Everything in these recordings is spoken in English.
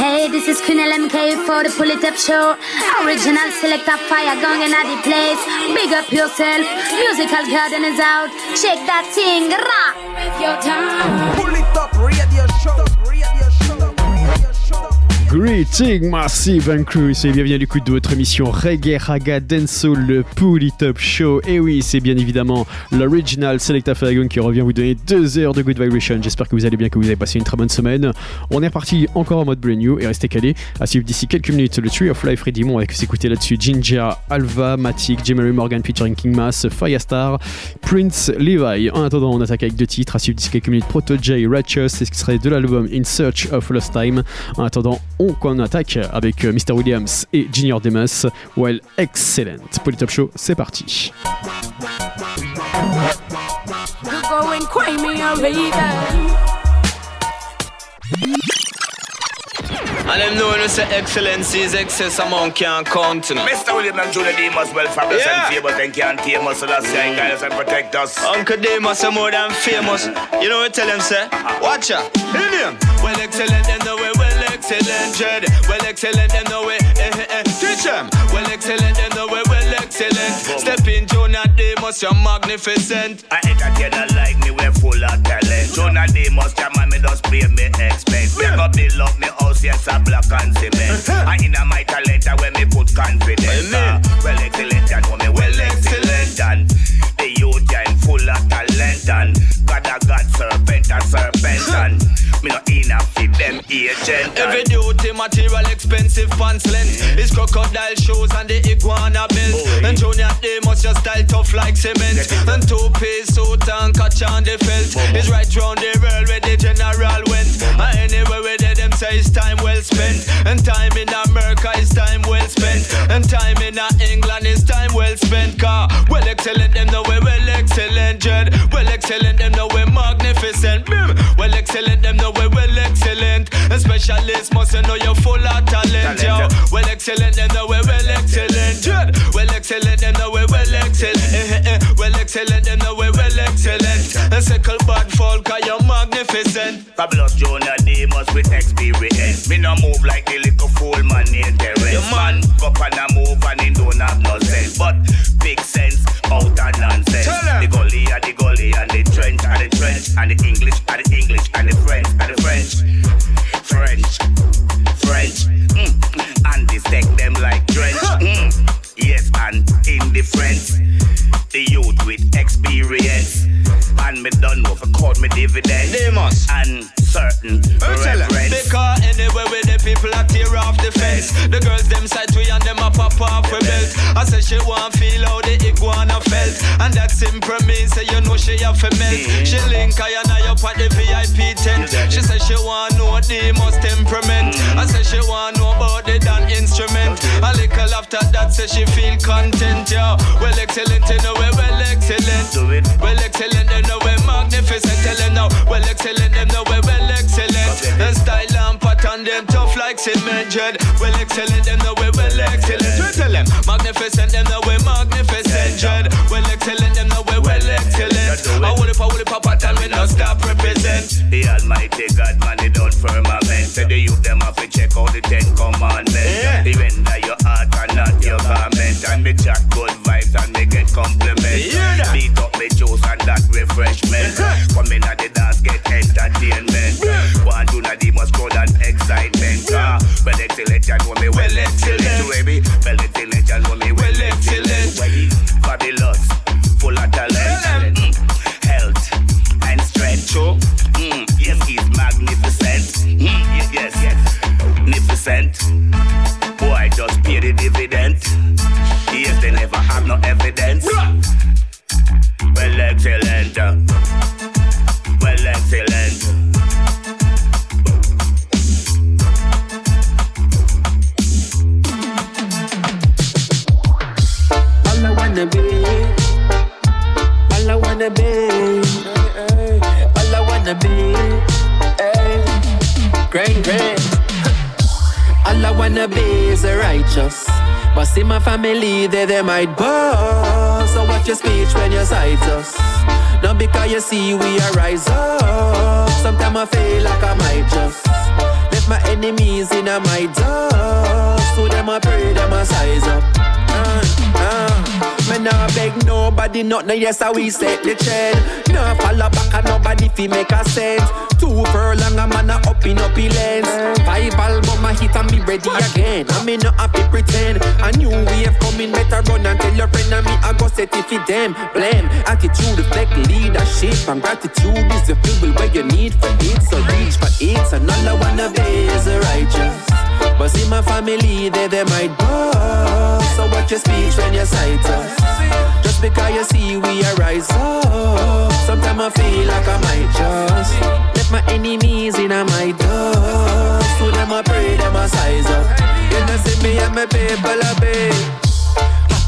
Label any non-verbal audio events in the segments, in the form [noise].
Hey, this is Queen LMK for the Pull It Up Show. Original selector fire going in the place. Big up yourself. Musical garden is out. Shake that thing. Rah. Your time. Pull it up, radio. Greeting Massive and Crew, c'est bienvenue à l'écoute de votre émission Reggae Raga Dancehall, le Pull Top Show. Et oui, c'est bien évidemment l'original Selecta Falagon qui revient vous donner deux heures de Good Vibration. J'espère que vous allez bien, que vous avez passé une très bonne semaine. On est reparti encore en mode brand new et restez calés. À suivre d'ici quelques minutes le Tree of Life Redimon avec s'écouter là-dessus Jinja, Alva, Matic, Jemery Morgan featuring King Mass, Firestar, Prince Levi. En attendant, on attaque avec deux titres. À suivre d'ici quelques minutes Proto J, Righteous, ce qui serait de l'album In Search of Lost Time. En attendant, on, attaque avec euh, Mr. Williams et Junior Demas. Well, excellent. Polytop Show, c'est parti. And them know say excellency is excess amount can't count. You know. Mr. William and Junior Demus well fabulous yeah. and famous and can't tame us, so that's why guide us and protect us. Uncle Demus are more than famous. You know what tell them say? Watch out. In him. Well excellent and the way well excellent, Jed. Well, excellent, them know it. Eh, eh, eh. Teach them. Well, excellent, them know it. Well, excellent. Step in, Junior Demus, you're magnificent. I entertain like me, we're full of talent. Junior Demus, your man, me just play me expense. Yeah. Never build up me house, yes, I block and cement. [laughs] I in a my talent, when me put confidence. Uh, well, excellent, you know me, well, excellent. And the youth, yeah, full of talent. And God, a God, serpent, a serpent. [laughs] And me not agent. Every duty material expensive pants length. His crocodile shoes and the iguana belt. And Junior they must just style tough like cement. And two piece suit and catch on the felt. He's right round the world where the general went. And anywhere where they them say it's time well spent. And time in America is time well spent. And time in England is time well spent. Car well excellent them know we well excellent. Jed. Well excellent them know we magnificent. Well excellent them know know we well excellent. A specialist must know you're full of talent, yo. Well excellent, them know we well excellent. Well excellent, them know we well excellent. Eh, eh, eh. Well excellent, them know we well excellent. A second bad fall, cause you're magnificent. Fabulous Junior Demus with experience. Me no move like the little fool man in Terence. Man, go on a move and he don't have no sense. But big sense out of nonsense. The gully and the gully and the trench and the trench and the English and the English and the French and the French. French. French. Mm. And they stick them like drench. Mm. Yes, and in The youth with experience. And me done with a call me dividend. They must. And certain reverence. Because anyway with the people I tear off the fence. The girls them side we and them a pop off with belt. I say she want feel how the iguana felt. And that simple means say you know she have to melt. Mm. She link I and I up at the VIP tent. She say she want know the most temperament. Mm. I say she want know about the dan instrument. A little after that say she feel content, yeah. Well excellent, you know we well excellent. Do it. Well excellent, you know we magnificent. Tell them now, well excellent, them know we well excellent. And style and pattern them tough like cement. Well excellent, them know we well excellent. We tell them magnificent, them know we magnificent. Well excellent, them know we well excellent. I will if I will if I pattern we not stop represent. The Almighty God man, he done firmament. Say the youth them have to check out the Ten Commandments. Yeah. Even that your heart and not your garment. And me chat good vibes and me get compliments. Beat up me juice and that refreshment. [laughs] Come in at the dance, get entertainment. One do not must go than excitement. Ah, well excellent, you righteous. But see my family, they, they might boast. So watch your speech when you cite us. Not because you see we are rise up. Sometimes I feel like I might just let my enemies in a my dust. So them I pray, them a size up. Uh, uh. Me nah beg nobody, not no yes, how we set the trend. Nah follow back and nobody fi make a sense. Two furlong, a man a up in up lens. Five album a hit and me ready again. I me not happy pretend. A new wave coming, better run and tell your friend and me I go set it for them. Blame attitude, reflect leadership and gratitude is the fuel where you need for it. So reach for it, and all I wanna be is righteous. But see my family, they they might bust. So watch your speech when you sight us. Just because you see we are rise up. Sometimes I feel like I might just my enemies in my dust. So them I pray, them I size up. You know see me and my people a big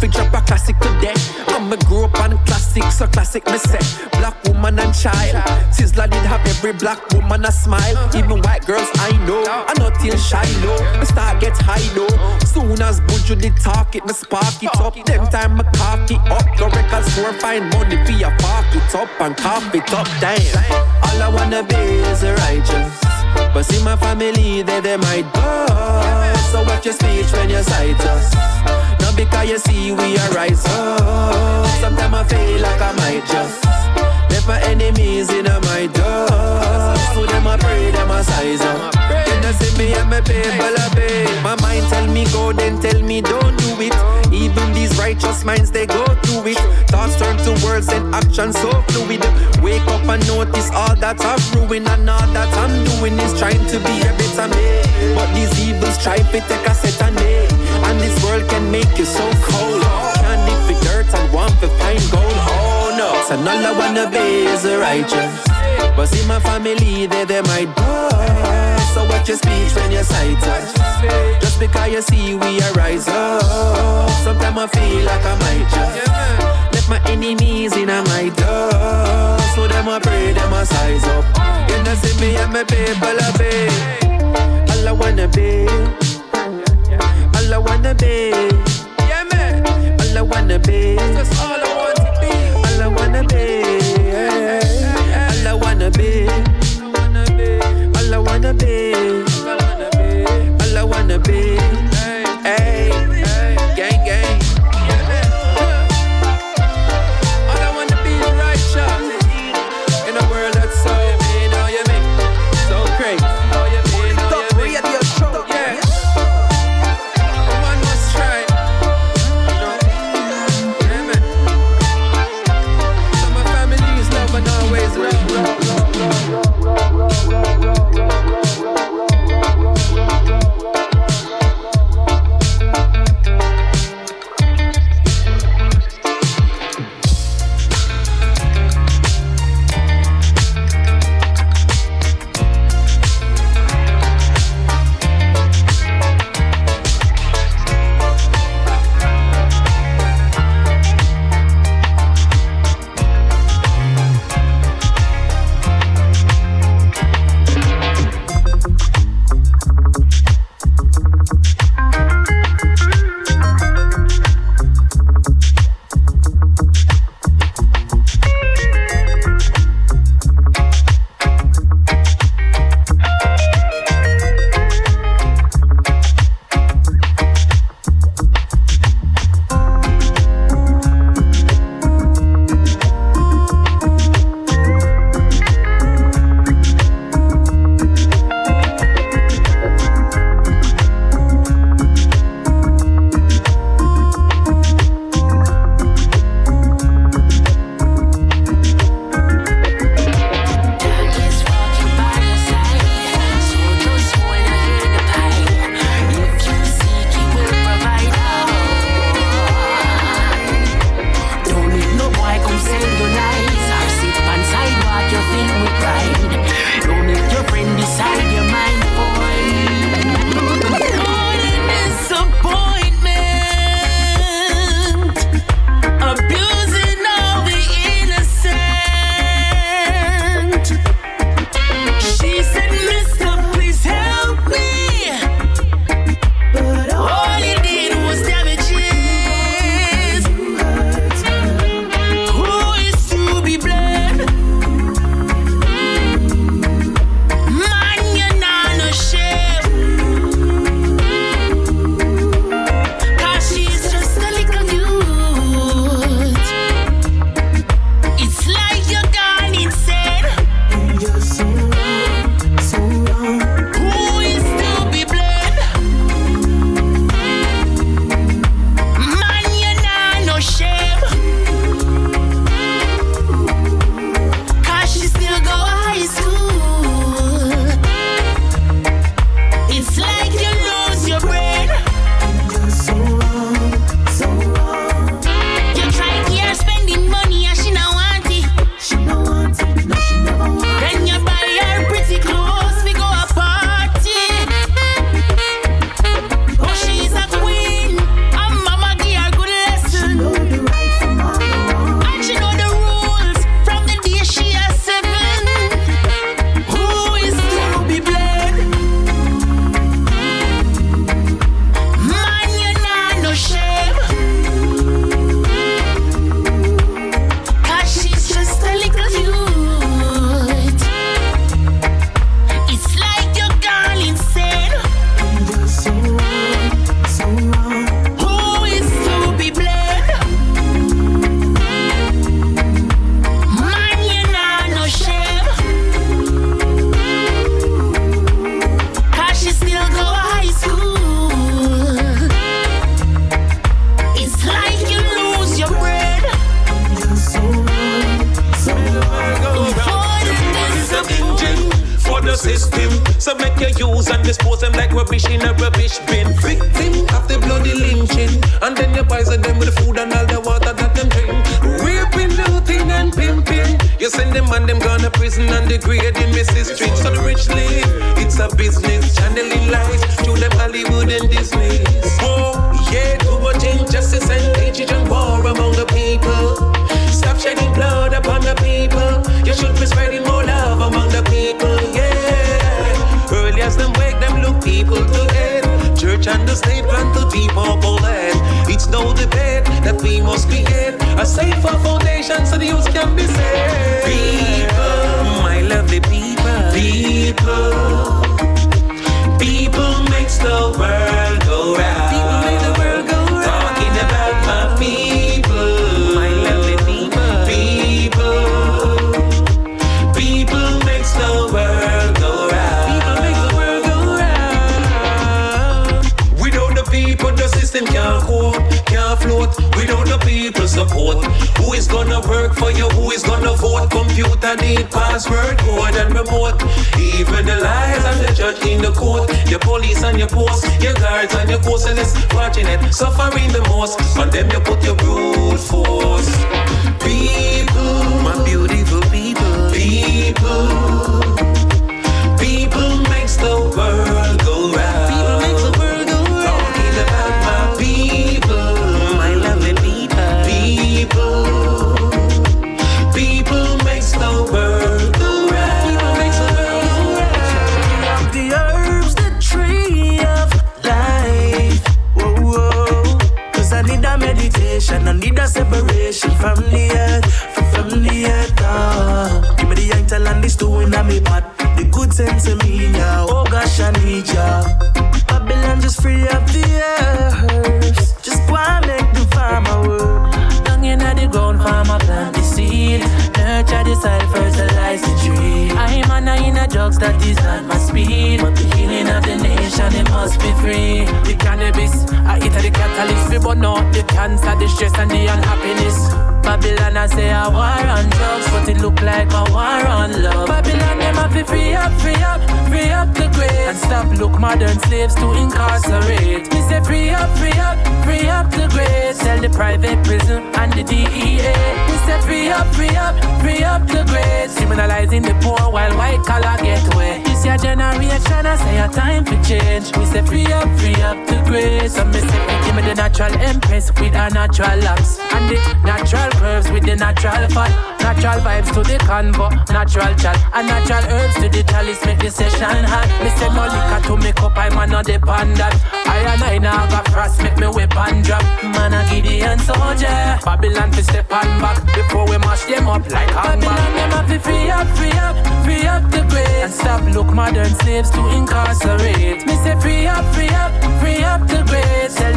fi drop a classic today. I'ma grow up on classics, so classic me say. Black woman and child. Sizzla did have every black woman a smile. Even white girls I know, I not till shy low. Me start get high low. Soon as Buju did talk it, me spark it up. Them time me cock it up. The record store find money for your park it up and cough it up. Damn. All I wanna be is a righteous. But see my family, they they might bust. So watch your speech when you sight us because you see we are rise up. Sometimes I feel like I might just left my enemies in my dust. So them I pray, them I size up. You know see me and my people obey. My mind tell me go, then tell me don't do it. Even these righteous minds they go through it. Thoughts turn to words and actions so fluid. Wake up and notice all that I've ruined and all that I'm doing is trying to be a better me. But these evils try to take a set on me. And this world can make you so cold. Can't dig for dirt and want to find gold. Oh no. So all I wanna be is a righteous. But see my family, they, they might bust. So watch your speech when you sight us. Just because you see we are rise up. Sometimes I feel like I might just left my enemies in my dust. So them I pray, them I size up. You know see me and my people a be. All I wanna be all I wanna be. Yeah, man. All I wanna be. That's all I want to be. All I wanna be. All I wanna be. All I wanna be.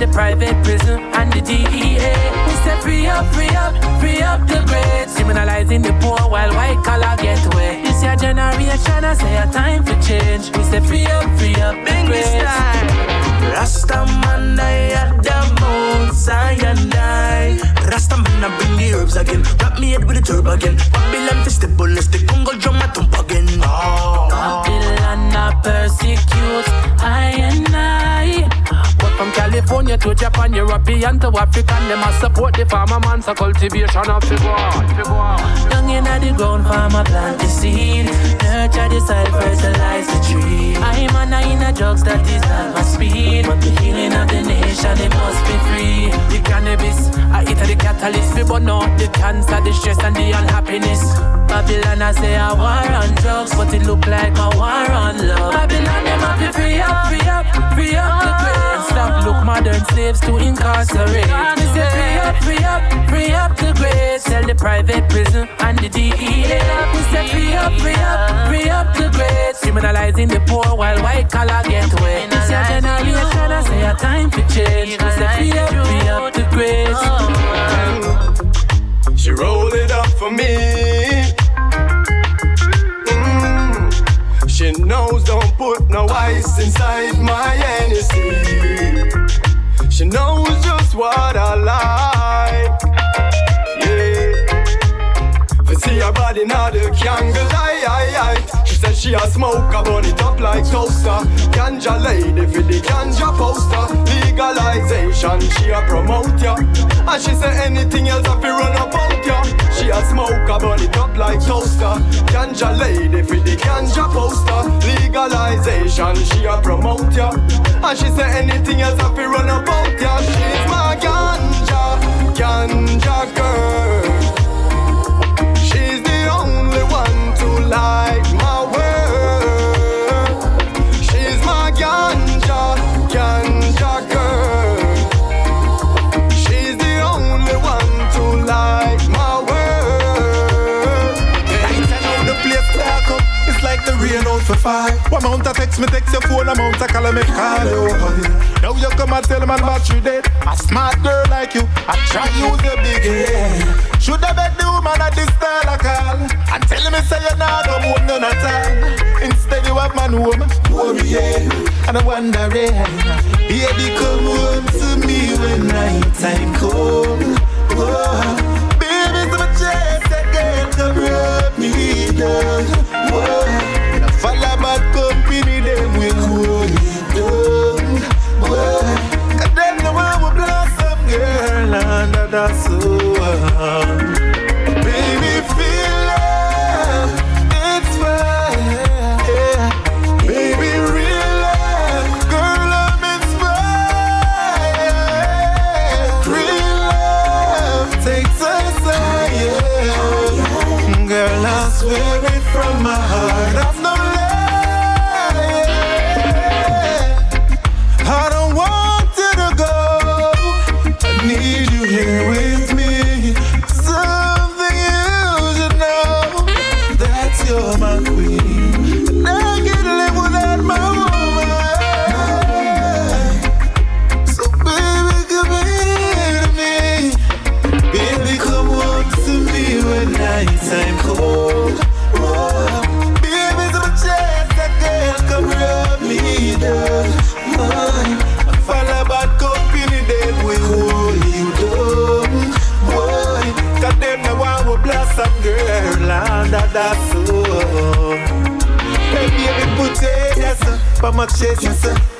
The private prison and the DEA. Me say free up, free up, free up the grave. Criminalizing the poor while white collar get away. This your generation, I say a time for change. We say free up, free up the Bring this grave. time. Rasta man, I at the Mount Zion, I. Rasta man, I bring the herbs again. Wrap me head with the turb again. Babylon fist the bullets, the Congo drum, ah. I thump again. Oh. Babylon a persecute To Japan, European to African, them a support the farmer man, so cultivation of figure on. Down in the ground, farmer plant the seed, nurture the soil, fertilize the tree. I'm on a in a drugs, that is not my speed. But the healing of the nation, it must be free. The cannabis, I eat the catalyst, we burn out the cancer, the stress, and the unhappiness. Babylon, I say a war on drugs, but it look like a war on love. Babylon, them have to free up, free up, free up the grave. Stop look modern slaves to incarcerate. Me say free up, free up, free up the grave. Sell the private prison and the DEA. Me say free up, free up, free up the grave. Criminalizing the poor while white collar get away. This your generation, I say a time for change. Me say free up, free up the grave. She rolled it up for me. She knows don't put no ice inside my Hennessy. She knows just what I like. Yeah. For see her body now the candle light. She said she a smoke, a burn it up like toaster. Ganja lady for the ganja poster. Legalization, she a promote ya. And she say anything else if you run about ya. She a smoke, a burn it up like toaster. Ganja lady for the ganja poster. Legalization, she a promote ya. And she say anything else if you run about ya. She's my ganja, ganja girl. She's the only one to like my world. For fire. One amount of text me text your phone, amount of call me call you. Now you come and tell man battery dead. A smart girl like you, I try use your big head. Should I bet the woman at this style I call and tell me say you're come home none at all. Instead you have man home, worry. And I wonder yeah, baby come home to me when night time come. Whoa. Baby, so my chest again, come rub me down. Whoa. Under the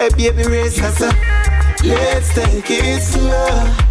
Hey baby, raise yes, sir. Let's take it slow.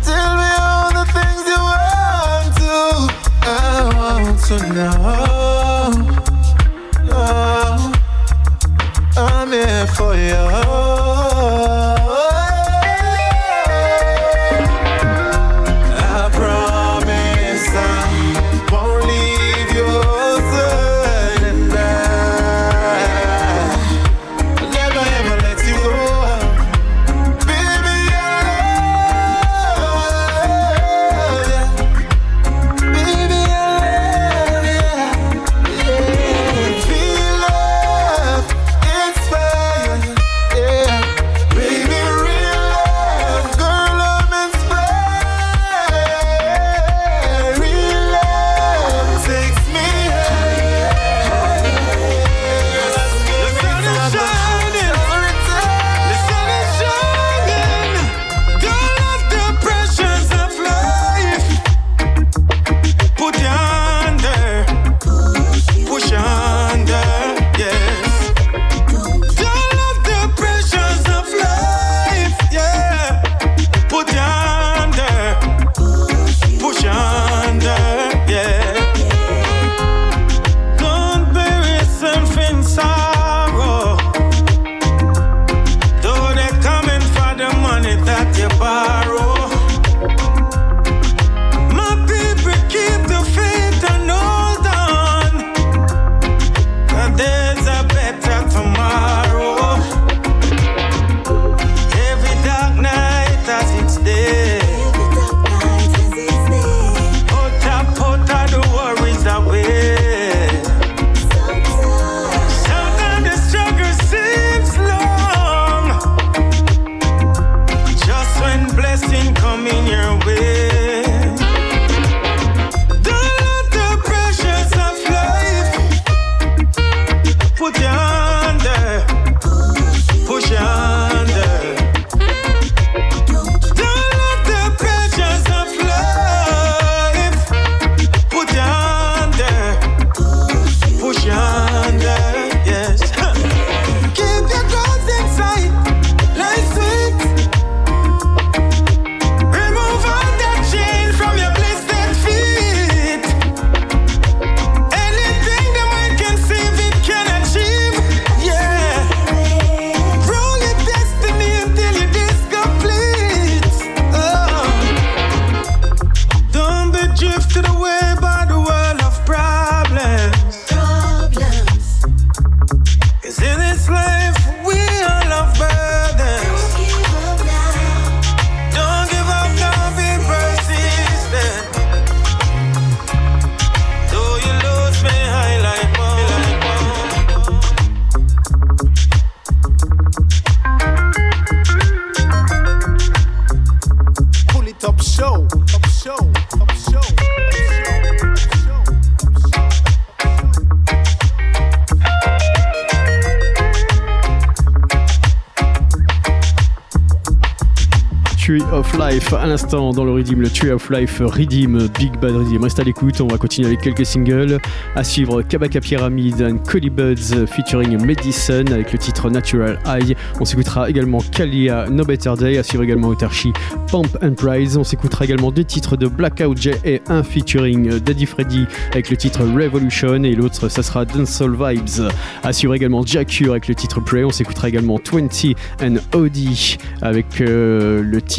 Tree of Life. À l'instant, dans le Redeem, le Tree of Life Redeem, Big Bad Redeem. Reste à l'écoute, on va continuer avec quelques singles. À suivre Kabaka Pyramid and Collie Buds featuring Medicine avec le titre Natural High. On s'écoutera également Kalia No Better Day. À suivre également Otarchi Pump and Prize. On s'écoutera également deux titres de Blackout J et un featuring Daddy Freddy avec le titre Revolution et l'autre, ça sera Dancehall Vibes. À suivre également Jacure avec le titre Pray. On s'écoutera également 20 and Audi avec euh, le titre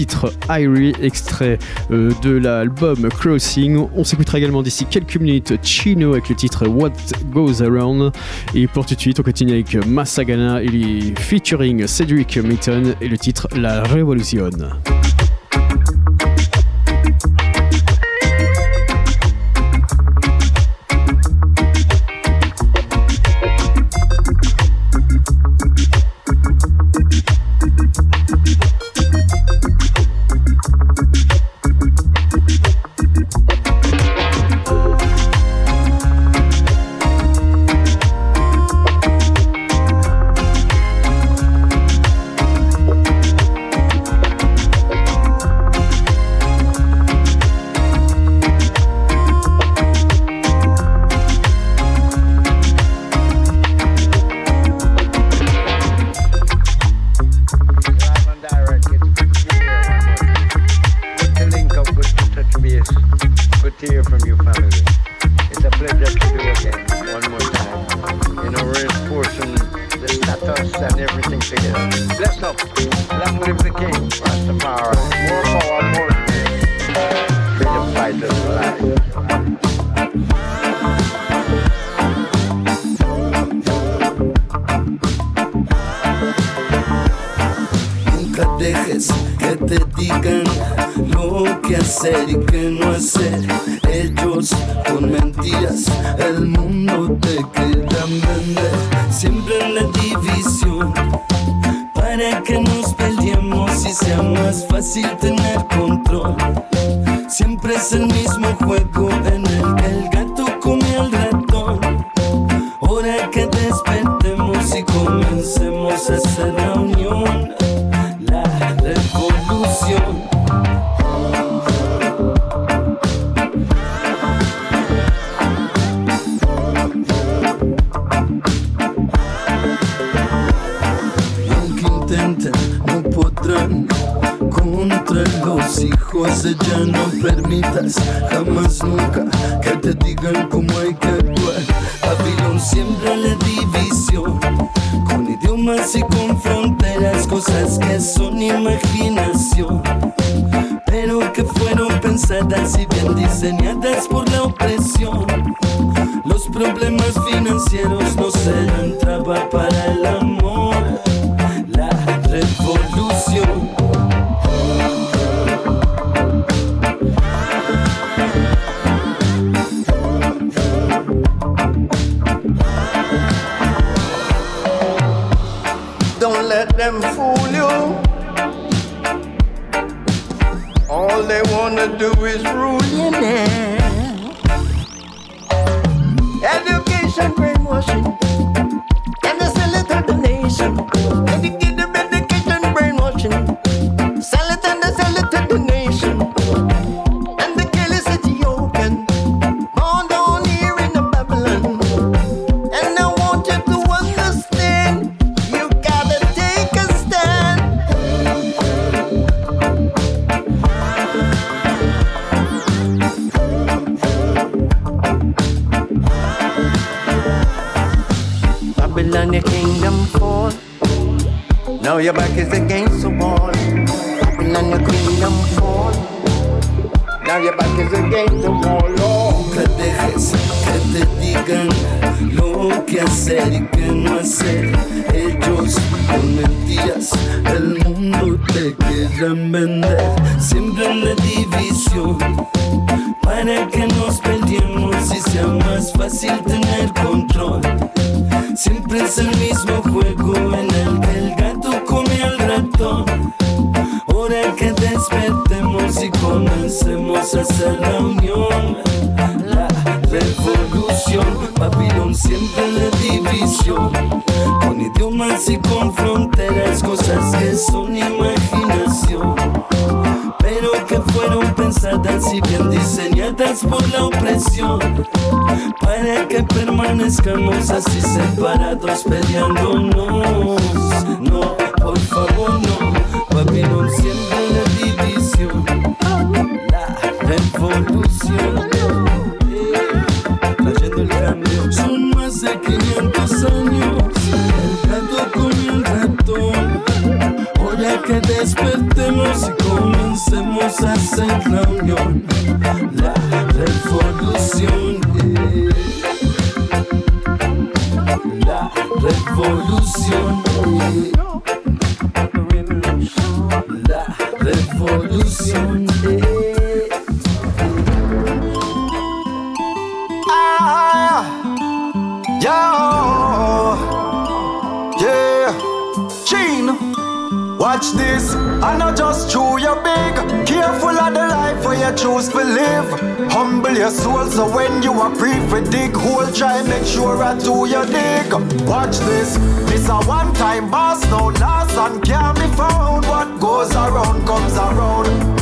Irie, extrait euh, de l'album Crossing. On s'écoutera également d'ici quelques minutes Chino avec le titre What Goes Around. Et pour tout de suite, on continue avec Massagana et featuring Cedric Mitton et le titre La Révolution. wanna do is ruin it. Education brainwashing, and the silly the nation. Education your back is against the wall. Popping on the kingdom fall. Now your back is against the wall. Oh. Nunca dejes que te digan lo que hacer y que no hacer. Ellos con mentiras el mundo te quieren vender. Siempre en la división para que nos peleemos y sea más fácil tener control. Siempre es el mismo juego en el que el gato comí que despertemos y comencemos a hacer la unión. La revolución, papilón siempre la división con idiomas y con fronteras, cosas que son imaginación, pero que fueron pensadas y bien diseñadas por la opresión, para que permanezcamos así separados peleándonos. No, por favor no, papi no siempre la división, la revolución, eh, trayendo el cambio. Que despertemos y comencemos a hacer la unión, la revolución. La revolución. La revolución. Watch this, I not just chew your big. Careful of the life where you choose to live. Humble your soul so when you are free for dig hole, try make sure I do your dig. Watch this, this a one time boss, no last and can't be found. What goes around comes around.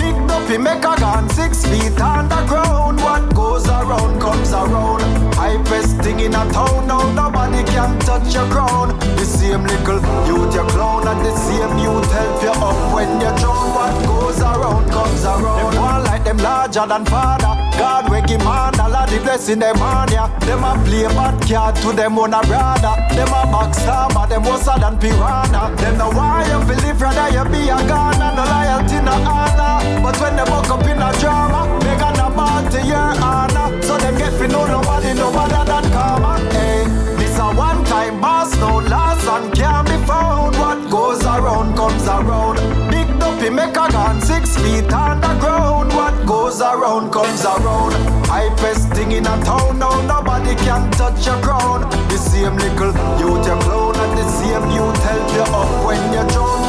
Duppy make a gun six feet underground. What goes around comes around. Hypest thing in a town now, nobody can touch your crown. The same little youth you clown and the same youth help you up when you're drown. What goes around comes around. Them one like them larger than father. God we give man all of the blessing them on ya. Them a play bad card to them own a brother. Them a backstabber, them worse than piranha. Them know why you feel live rather you be a Ghana. No loyalty, no honor. But when they buck up in a drama, they gonna ball to your honor. So them get fi know nobody no better than karma. Hey, this a one time boss, no last and can't be found. What goes around comes around. Big dopey make a gun six feet underground. What goes around comes around. Hypest thing in a town now, nobody can touch your crown. The same little youth you clown and the same youth help you up when you drown.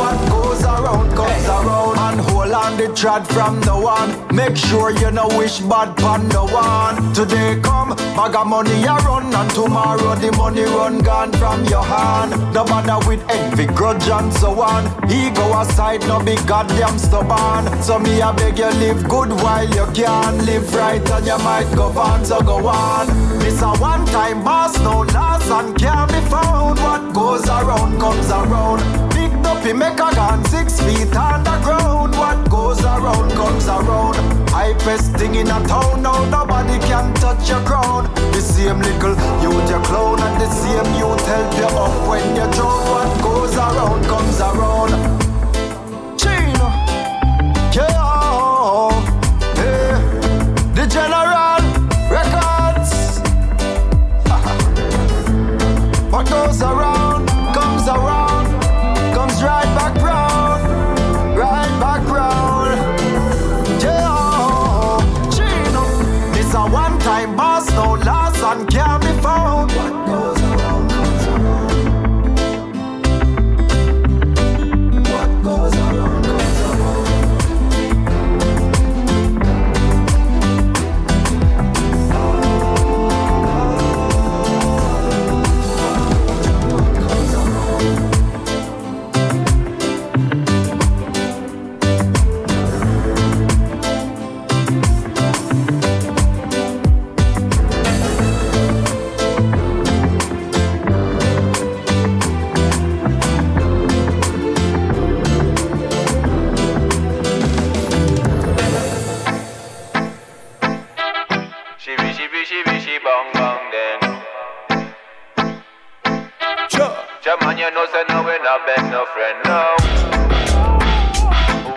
Comes around. And hold on the trad from the one. Make sure you know wish bad pan the one. Today come, bag of money you run, and tomorrow the money run gone from your hand. No matter with envy, grudge and so on. Ego aside, no be goddamn stubborn. So me I beg you live good while you can. Live right and you might go on, so go on. This a one time boss, no last and can't be found. What goes around comes around. Big dopey make a gun six feet underground. What goes around comes around. Hypest thing in a town now, nobody can touch your crown. The same little youth you clown and the same youth help you up when you drown. What goes around comes around. Chino, yeah, hey, the General Records. [laughs] what goes around you know, say no, we not best no friend, no.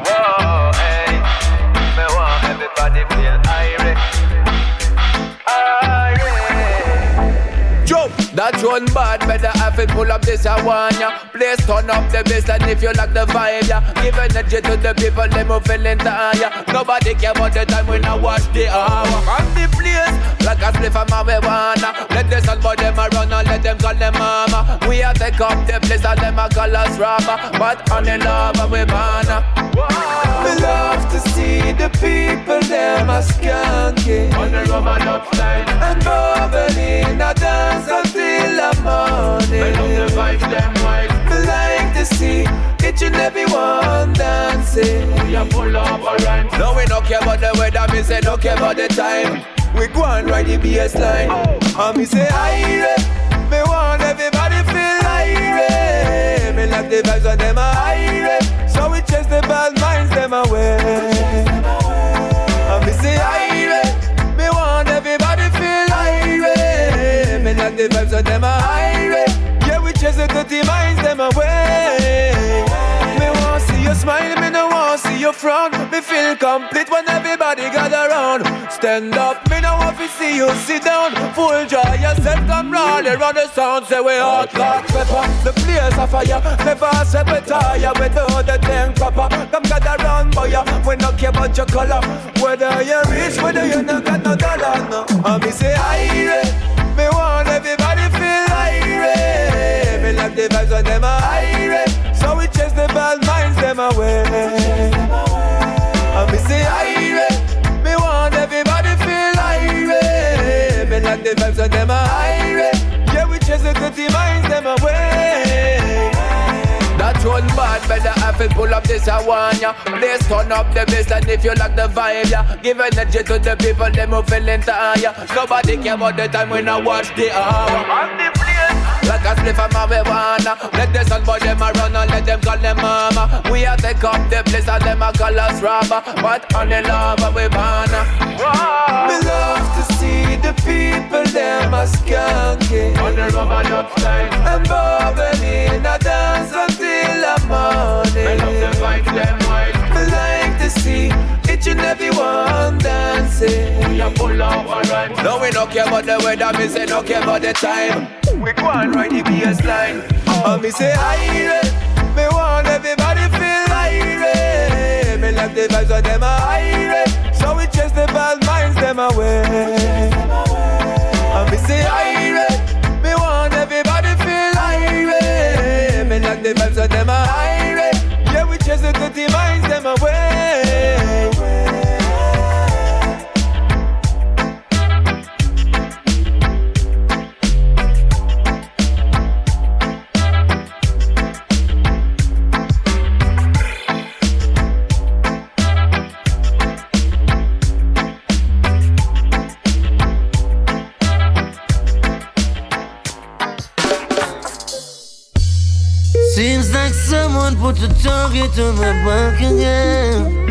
Whoa, hey. Me want everybody feel that one bad, better have it pull up this I want ya. Please turn up the bass and if you like the vibe, yeah. Give energy to the people, them who feeling tired. Nobody care about the time when I watch the hour. From the place, like a spliff of marijuana. Let the sun boy them a run and let them call them mama. We a take up the place and them a call us rapper. But on the love we banner. We love to see the people them a skanking On the rubber upside and bubbling a dance until the morning. I love the vibes them Me like to see each and every one dancing. We are full of a rhyme No, we no care about the weather, me say no care about the time. We go and ride the bass line. Oh. And me say, Ire, me want everybody feel Ire. Me like the vibes of them are. So we chase the bad minds them away. And me say, Ire, me want everybody feel Ire. Me like the vibes of them are Ire. We chase the dirty minds them away. Me want see you smile, me no want see you frown. Me feel complete when everybody gather round. Stand up, me no want to see you sit down. Full joy, yourself come round around the sound. Say we hot like pepper, the place of fire. Never say we tire without the thing proper. Come gather round, boy, we no care about your color. Whether you're rich, whether you no got no dollar, no. And me say, Ire, me want everybody feel Ire. Me like the vibes of them are Ire. So we chase the bad minds them away. And me say Ire. Me want everybody feel Ire. Me like the vibes of them are Ire. Yeah, we chase the dirty minds them away. That one bad, better have it pull up this I want ya. Please turn up the bass and if you like the vibe, yeah. Give energy to the people, them who feeling tired. Nobody care about the time when I watch the hour. On the place. Like a spliff of marijuana. Let the sun boy them a run and let them call them mama. We a take up the place and them a call us robber. But on the lava we wanna Me love to see the people them a skanking On the rubber upside And bubbling a dance until the morning. I love the vibes them white. Me like to see each and every one dancing We are full of a rhyme no, we don't care about the weather, me say no care about the time. We go and ride the BS line. And oh, me say, Ire, me want everybody feel Ire. Me like the vibes of them are Ire. So we chase the bad minds them away. And oh, me say, Ire, me want everybody feel Ire. Me like the vibes of them are Ire. Yeah, we chase the dirty minds them away. Put a target on my back again.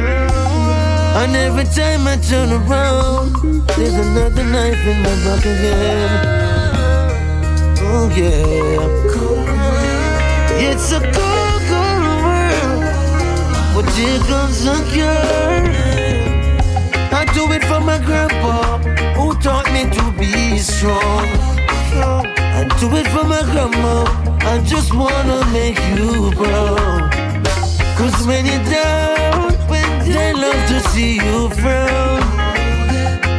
And every time I turn around, there's another knife in my back again. Oh yeah. It's a cold, cold world, but here comes the cure. I do it for my grandpa, who taught me to be strong. Do it for my grandma. I just wanna make you proud. Cause when you're down, they love to see you frown.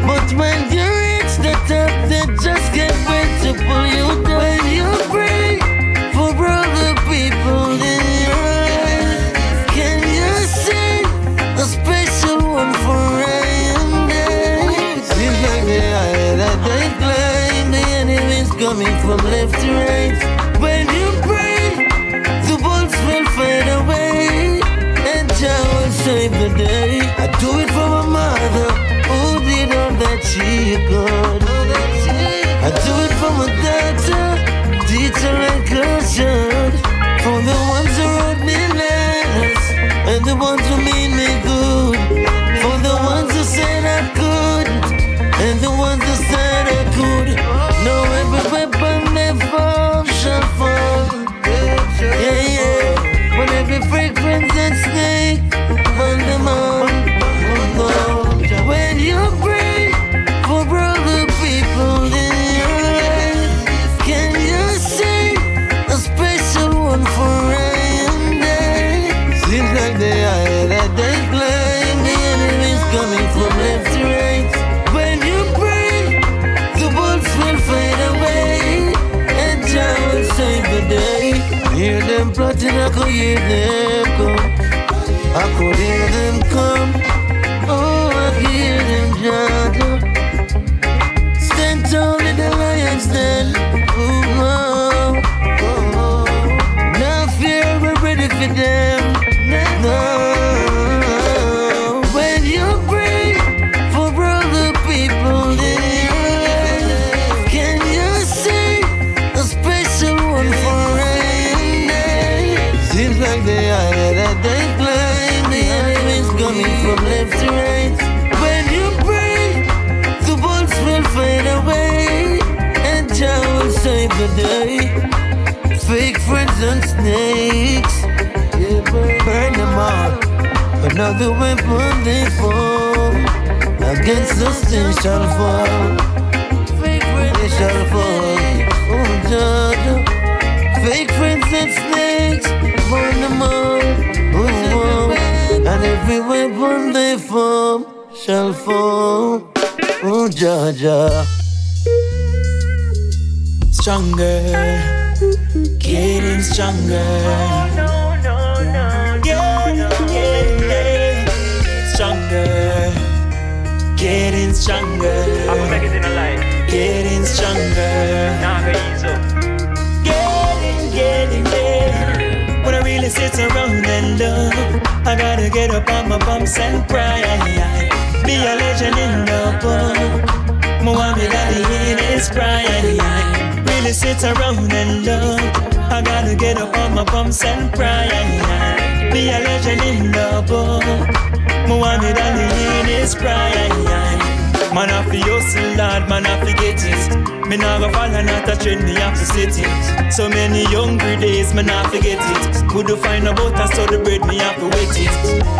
But when you reach the top, they just can't wait to pull you down. When you When you pray, the bullets will fade away, and Jah will save the day. I do it for my mother, who did all that she could. I do it they shall fall. They shall fall. Oh, Georgia. Fake friends and snakes, burn them all. Oh, oh. And every weapon they form shall fall. Oh, Georgia. Stronger, getting stronger, stronger. I'm make a line. Getting stronger. Now I ease. Getting, getting there. When I really sit around and look, I gotta get up on my bumps and cry. Be a legend in the book. Muhammad Ali in his prime. Really sit around and look. I gotta get up on my bumps and cry. Be a legend in the book. Muhammad Ali in his prime. Man, I feel hustle, Lord, man, I forget it. Me nah go follow not a trend, me have to sit it. So many younger days, man, I forget it. Could you find a boat, butter, so the bread, me have to wait it.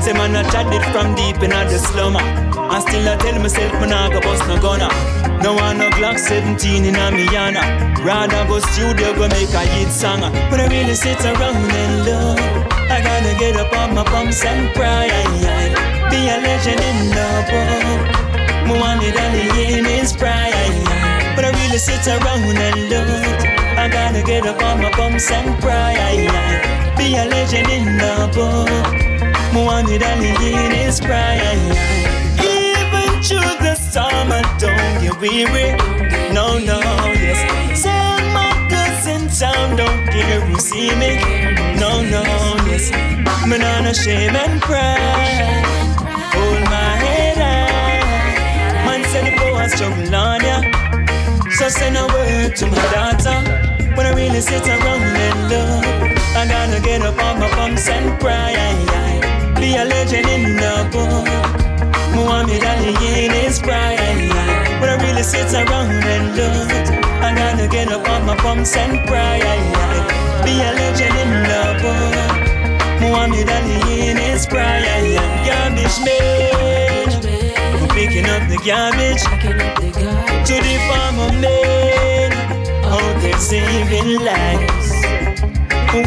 Say man, I chat it from deep in the slumber. And still I tell myself, man, I go bust no gunner. No one no Glock 17 in a me yana. Rather go studio, go make a hit song. But I really sit around and look. I gotta get up on my pumps and cry be a legend in the book. Muhammad Ali in his prime. But I really sit around and look. I gotta get up on my bumps and cry. Be a legend in the book. Muhammad Ali in his. Even through the I don't get weary. No, no, yes. Tell my in town, don't care who see me. No, no, yes. Man on a shame and pride boy struggle on ya. So send a word to my daughter. When I really sit around and look, I gotta get up on my bumps and cry. Be a legend in the book. Muhammad Ali in his prime. When I really sit around and look, I gotta get up on my bumps and cry. Be a legend in the book. Muhammad Ali in his prime. Garbage man. Picking up the garbage. To the farmer man. Out there saving lives.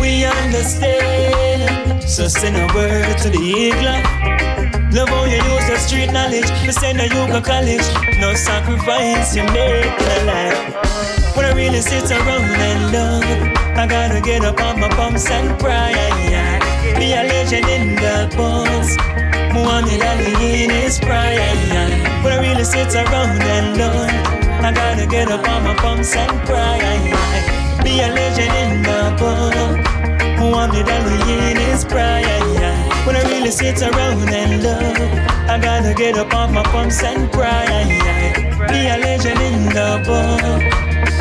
We understand. So send a word to the eagle. Love how you use the street knowledge. We send a yoga college. No sacrifice you make in a life. When I really sit around and love, I gotta get up on my bumps and cry. Be a legend in the bus. Muhammad Ali in his prime. But I really sit around and look. I gotta get up on my bumps and cry. Be a legend in the book. Muhammad Ali in his prime. When I really sit around and look, I gotta get up off my bumps and cry. Be a legend in the book.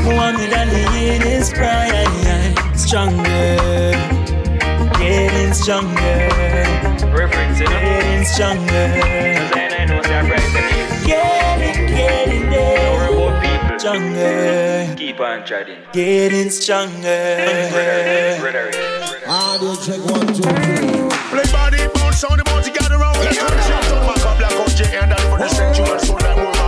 Muhammad Ali in his prime. Stronger getting stronger. Reference, you know? Getting stronger. Cause I know that bright Getting, getting there. Don't worry about people. Stronger. Keep on treading. Getting stronger. I Audio check one, two, three. Play body, bounce, sound, the bounce, you gather around. Let's go, shout out, back up, black out, J, and that for the century, and so that more,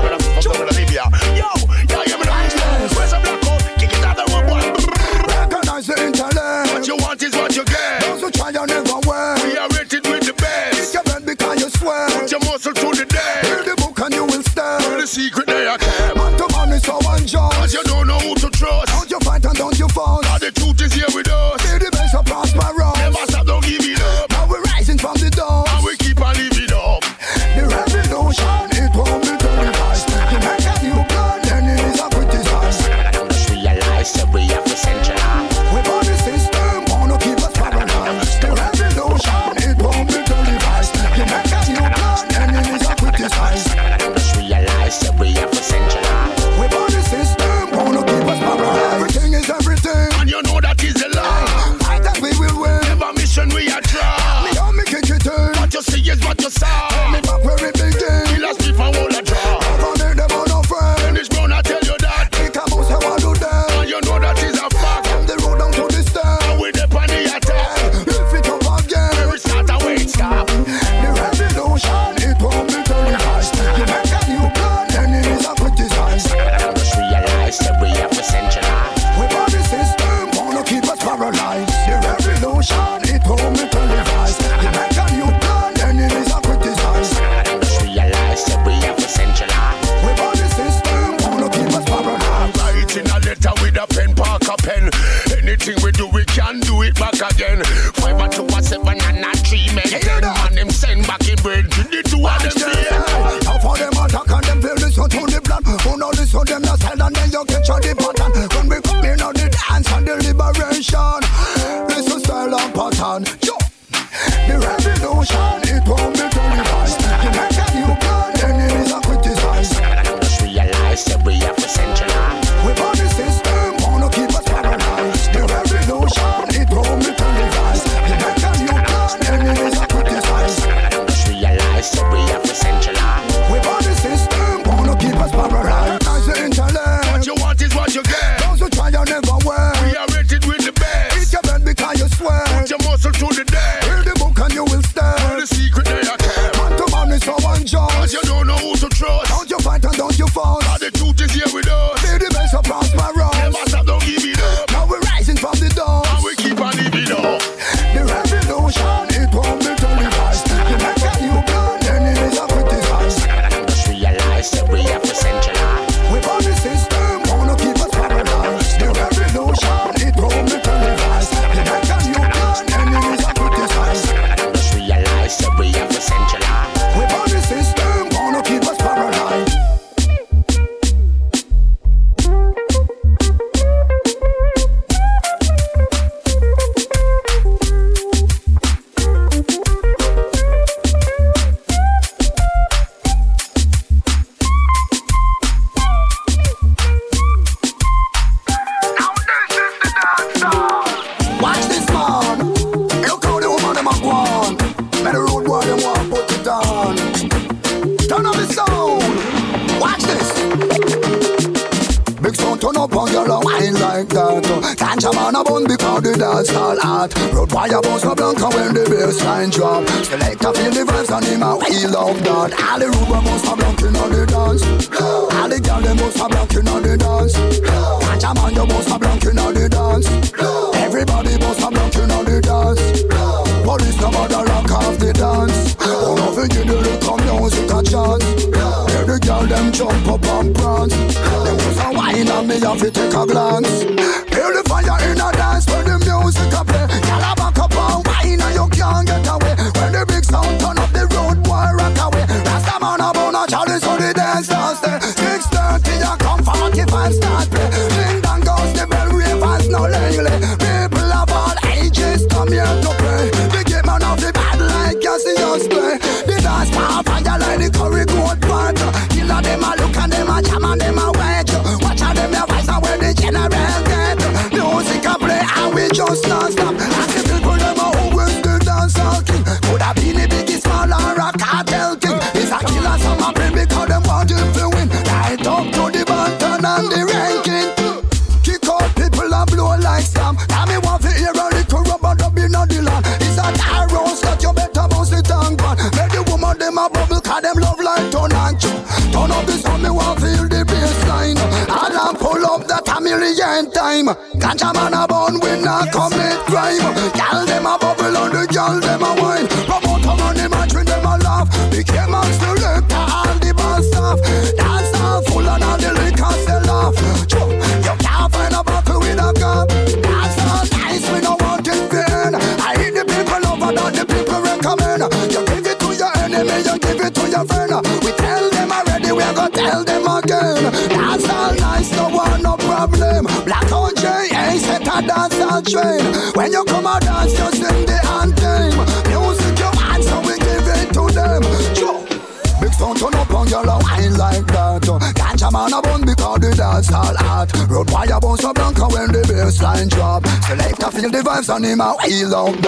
and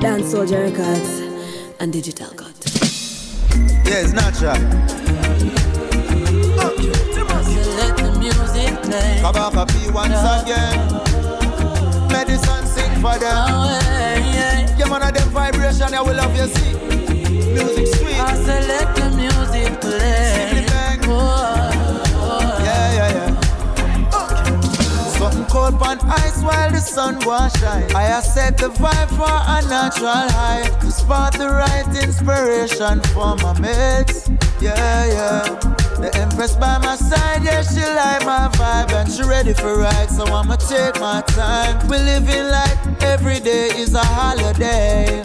Dance Soldier Records and Digital Cut. Yeah, it's natural. Let the music play. Kabaka P once again. Medicine sing for them. Yeah, man, of them vibration, I will love you, see. Music sweet. I say let the music play. Cold on ice while the sun was shine. I accept the vibe for a natural high. To spot the right inspiration for my mates. Yeah, yeah. The Empress by my side, yeah, she like my vibe and she ready for ride, so I'ma take my time. We living like every day is a holiday.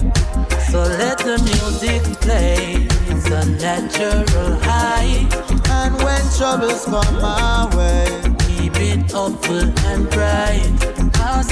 So let the music play. It's a natural high. And when troubles come my way, it hopeful and bright. I'll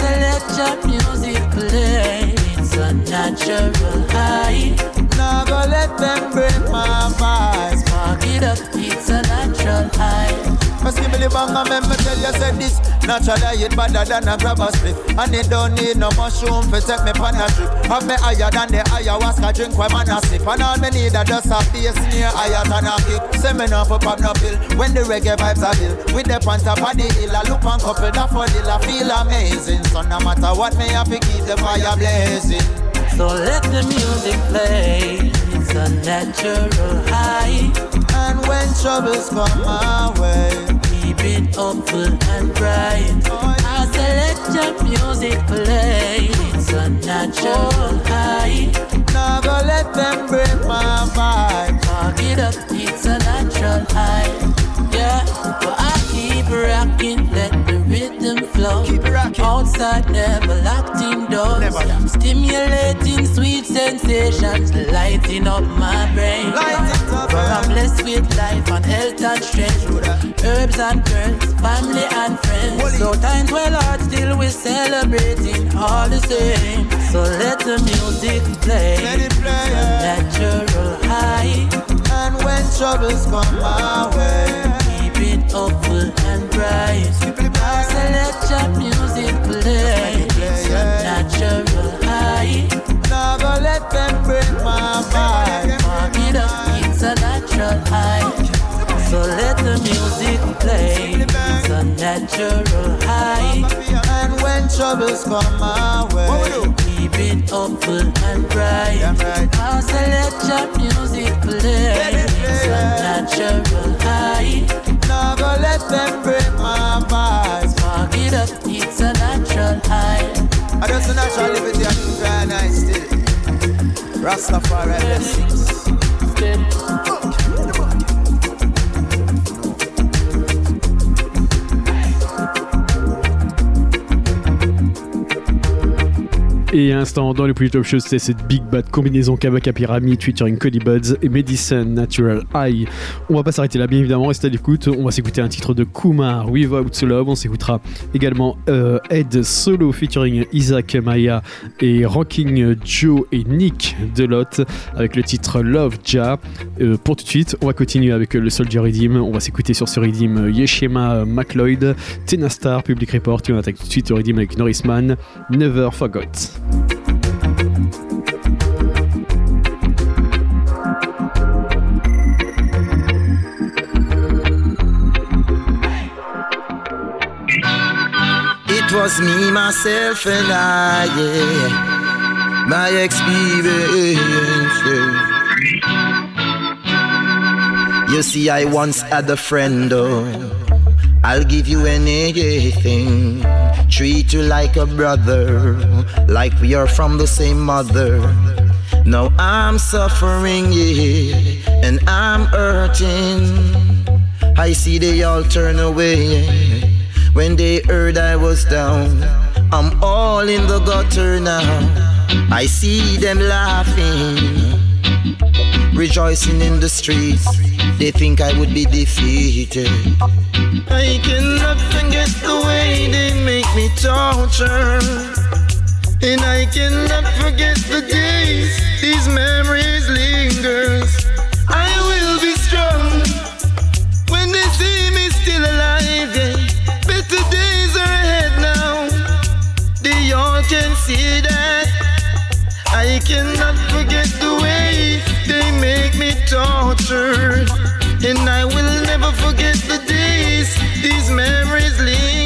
music play. It's a natural high. Now go let them break my vibe. Spark it up, it's a natural high. Me the bang and me tell you said this Natural diet better than a grab a split And it don't need no mushroom for take me pan a trip. Have me higher than the ayahuasca drink when man a sip. And all me need a just a bass near higher than a kick Say me now for pop no pill When the reggae vibes are bill With the on top of the hill I look on couple that for the I feel amazing. So no matter what me have to keep the fire blazing. So let the music play. It's a natural high. And when troubles come my way, keep it hopeful and bright. I say let your music play. It's a natural high. Now go let them break my vibe. Talk it up, it's a natural high. Yeah, but I keep rocking, let the rhythm flow. Keep rocking. Outside, never indoors. Never. Stimulating sweet sensations, lighting up my brain. Up, For I'm blessed with life and health and strength. Herbs and girls, family and friends. So times well hard, still we're celebrating all the same. So let the music play. Let it play, yeah. Natural high. And when troubles come my way, Keep it hopeful and bright. Let your music play. Natural high. now go let them break my vibe. Mark it up, it's a natural high. So let the music play. It's a natural high. And when troubles come my way, Keep it hopeful and bright. Yeah. I say let your music play. Let it play, It's a natural high. now go let them break my vibe. Mark it up, it's a natural high. I just a natural liberty and very nice still. Rastafari blessings. Et instant dans le plus top show, c'était cette big bad combinaison Kabaka Pyramid featuring Cody Buds et Medicine Natural High. On va pas s'arrêter là, bien évidemment, restez à l'écoute. On va s'écouter un titre de Kumar, Without Love. On s'écoutera également euh, Ed Solo featuring Isaac Maya et Rocking Joe et Nick Delot avec le titre Love Ja. Euh, pour tout de suite, on va continuer avec le Soldier Redeem. On va s'écouter sur ce Redeem Yeshema McLeod, Tenastar, Public Report. Et on attaque tout de suite le Redeem avec Norrisman, Never Forgot. It was me, myself, and I, yeah. My experience. You see, I once had a friend, oh. I'll give you anything. Treat you like a brother, like we are from the same mother. Now I'm suffering, yeah, and I'm hurting. I see they all turn away when they heard I was down. I'm all in the gutter now. I see them laughing, rejoicing in the streets. They think I would be defeated. I cannot forget the way they make me torture. And I cannot forget the days these memories linger. I will be strong when they see me still alive. Yeah. Better days are ahead now. They all can see that. I cannot forget the way make me tortured. And I will never forget the days these memories linger.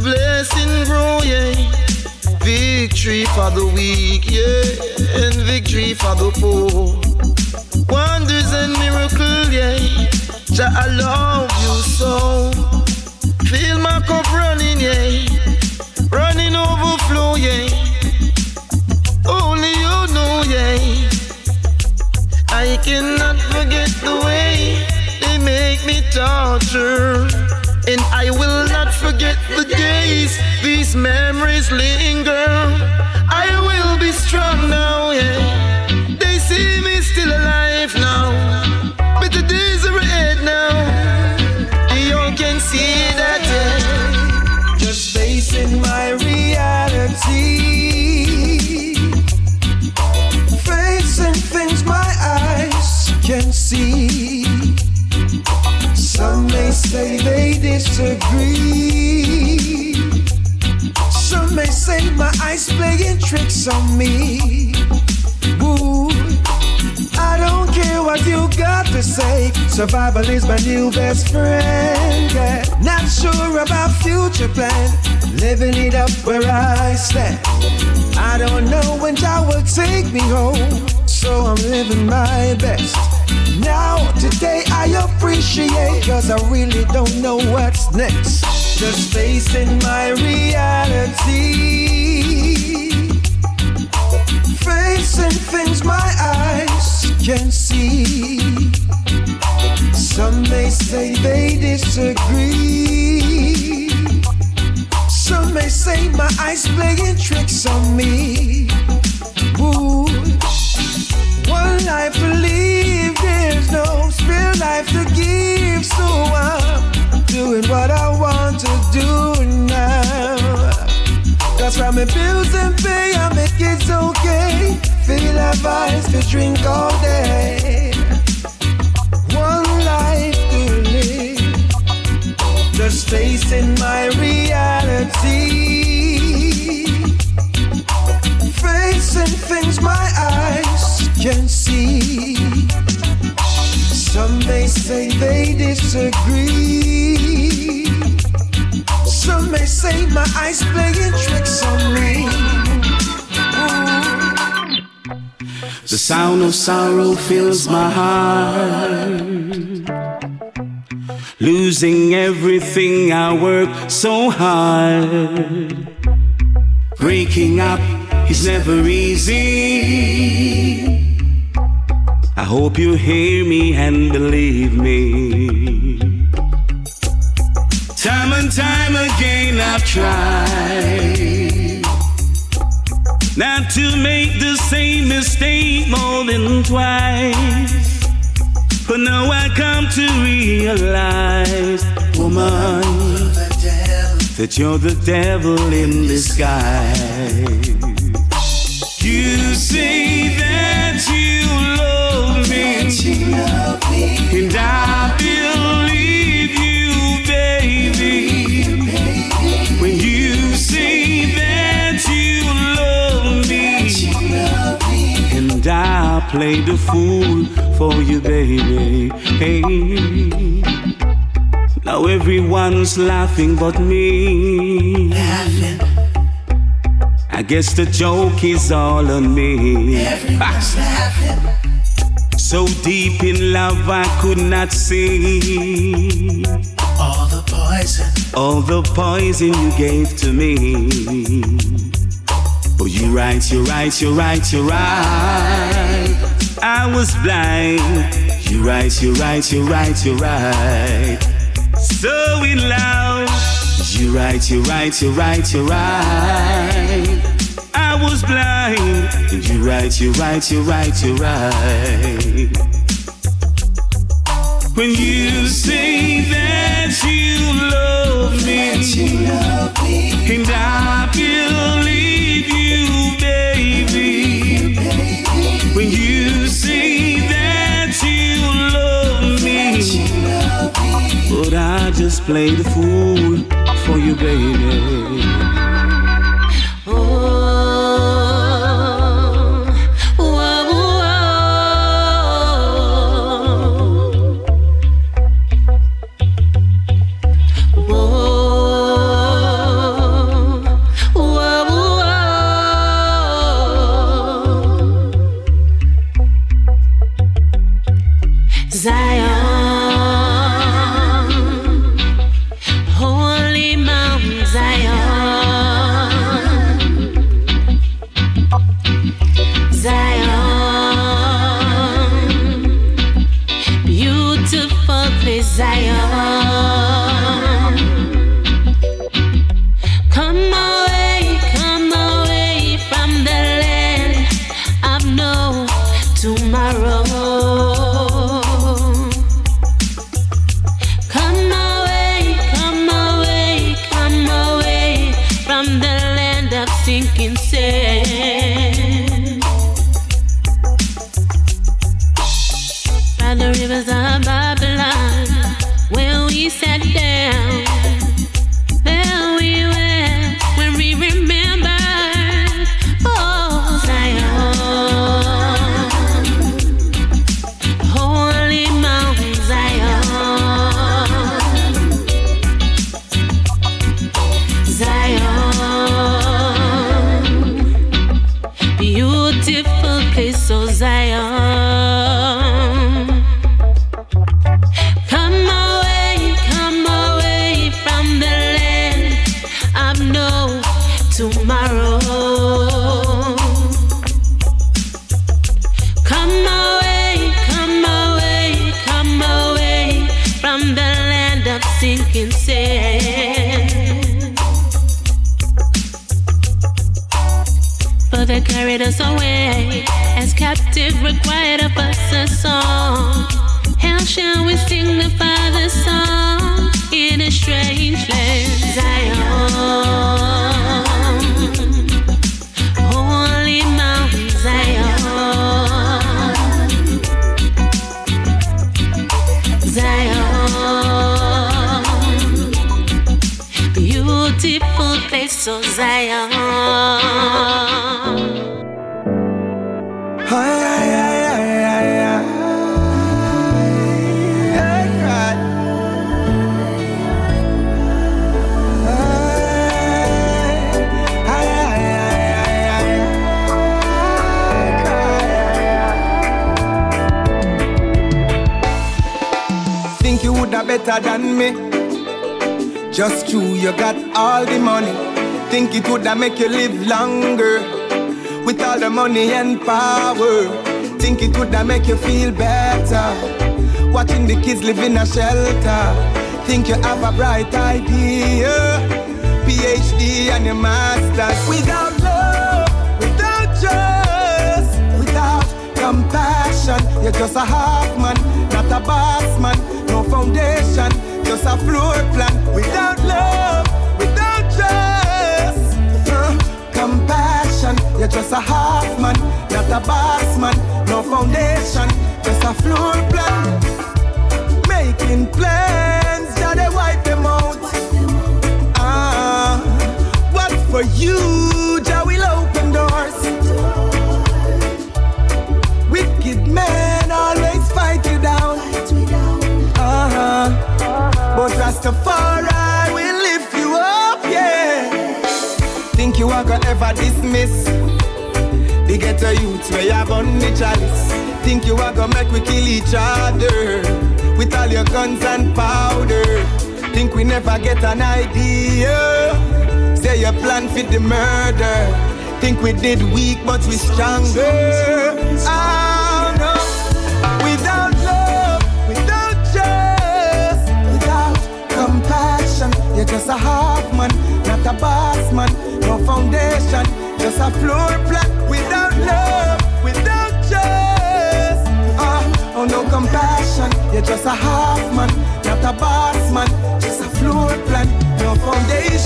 Blessing grow, yeah. Victory for the weak, yeah. And victory for the poor. Wonders and miracles, yeah. Jah, I love you so. Feel my cup running, yeah. Survival is my new best friend. Yeah. Not sure about future plan. Living it up where I stand. I don't know when God will take me home. So I'm living my best. Now, today I appreciate, cause I really don't know what's next. Just facing my reality. Facing things my eyes can see. Say they disagree. Some may say my eyes playing tricks on me. Ooh. One life to live, there's no spare life to give. So I'm doing what I want to do now. Cause from my bills and pay, I make it okay. Feel advice to drink all day. Just facing my reality. Facing things my eyes can see. Some may say they disagree. Some may say my eyes playing tricks on me. The sound of sorrow fills my heart. Losing everything I worked so hard. Breaking up is never easy. I hope you hear me and believe me. Time and time again I've tried not to make the same mistake more than twice. But now I come to realize, woman, that you're the devil in disguise. You say that you love me, and I believe you, baby. I play the fool for you, baby. Hey. Now everyone's laughing but me. Laughing. I guess the joke is all on me. Everyone's laughing. So deep in love, I could not see All the poison. all the poison you gave to me. Oh, you right, you're right, you're right, you're right. I was blind. You're right, you're right, you're right, you're right. So in love. You're right, you're right, you're right, you're right. I was blind. And you right, you're right, you're right, you're right. When you say that you love me, and I believe you, baby. When you say that you love me, but I just play the fool for you, baby. Zion, and power. Think it woulda make you feel better. Watching the kids live in a shelter. Think you have a bright idea. PhD and your master's. Without love, without trust, without compassion, you're just a half man, not a boss man. No foundation, just a floor plan. Without love, without trust, uh, compassion, you're just a half man, not a boss man. No foundation, just a floor plan. Making plans, now they wipe them out. Ah, what for you, Jah will open doors. Wicked men always fight you down. Uh-huh. But Rastafari will lift you up, yeah. Think you are gonna ever dismiss the a youth where you on the chalice. Think you are gonna make we kill each other with all your guns and powder. Think we never get an idea. Say your plan fit the murder. Think we did weak, but we stronger. Oh no. Without love, without trust, without compassion, you're just a half man, not a boss man. No foundation, just a floor plan. Love, without trust, ah, oh no compassion, you're just a half man, not a boss man. Just a floor plan, no foundation.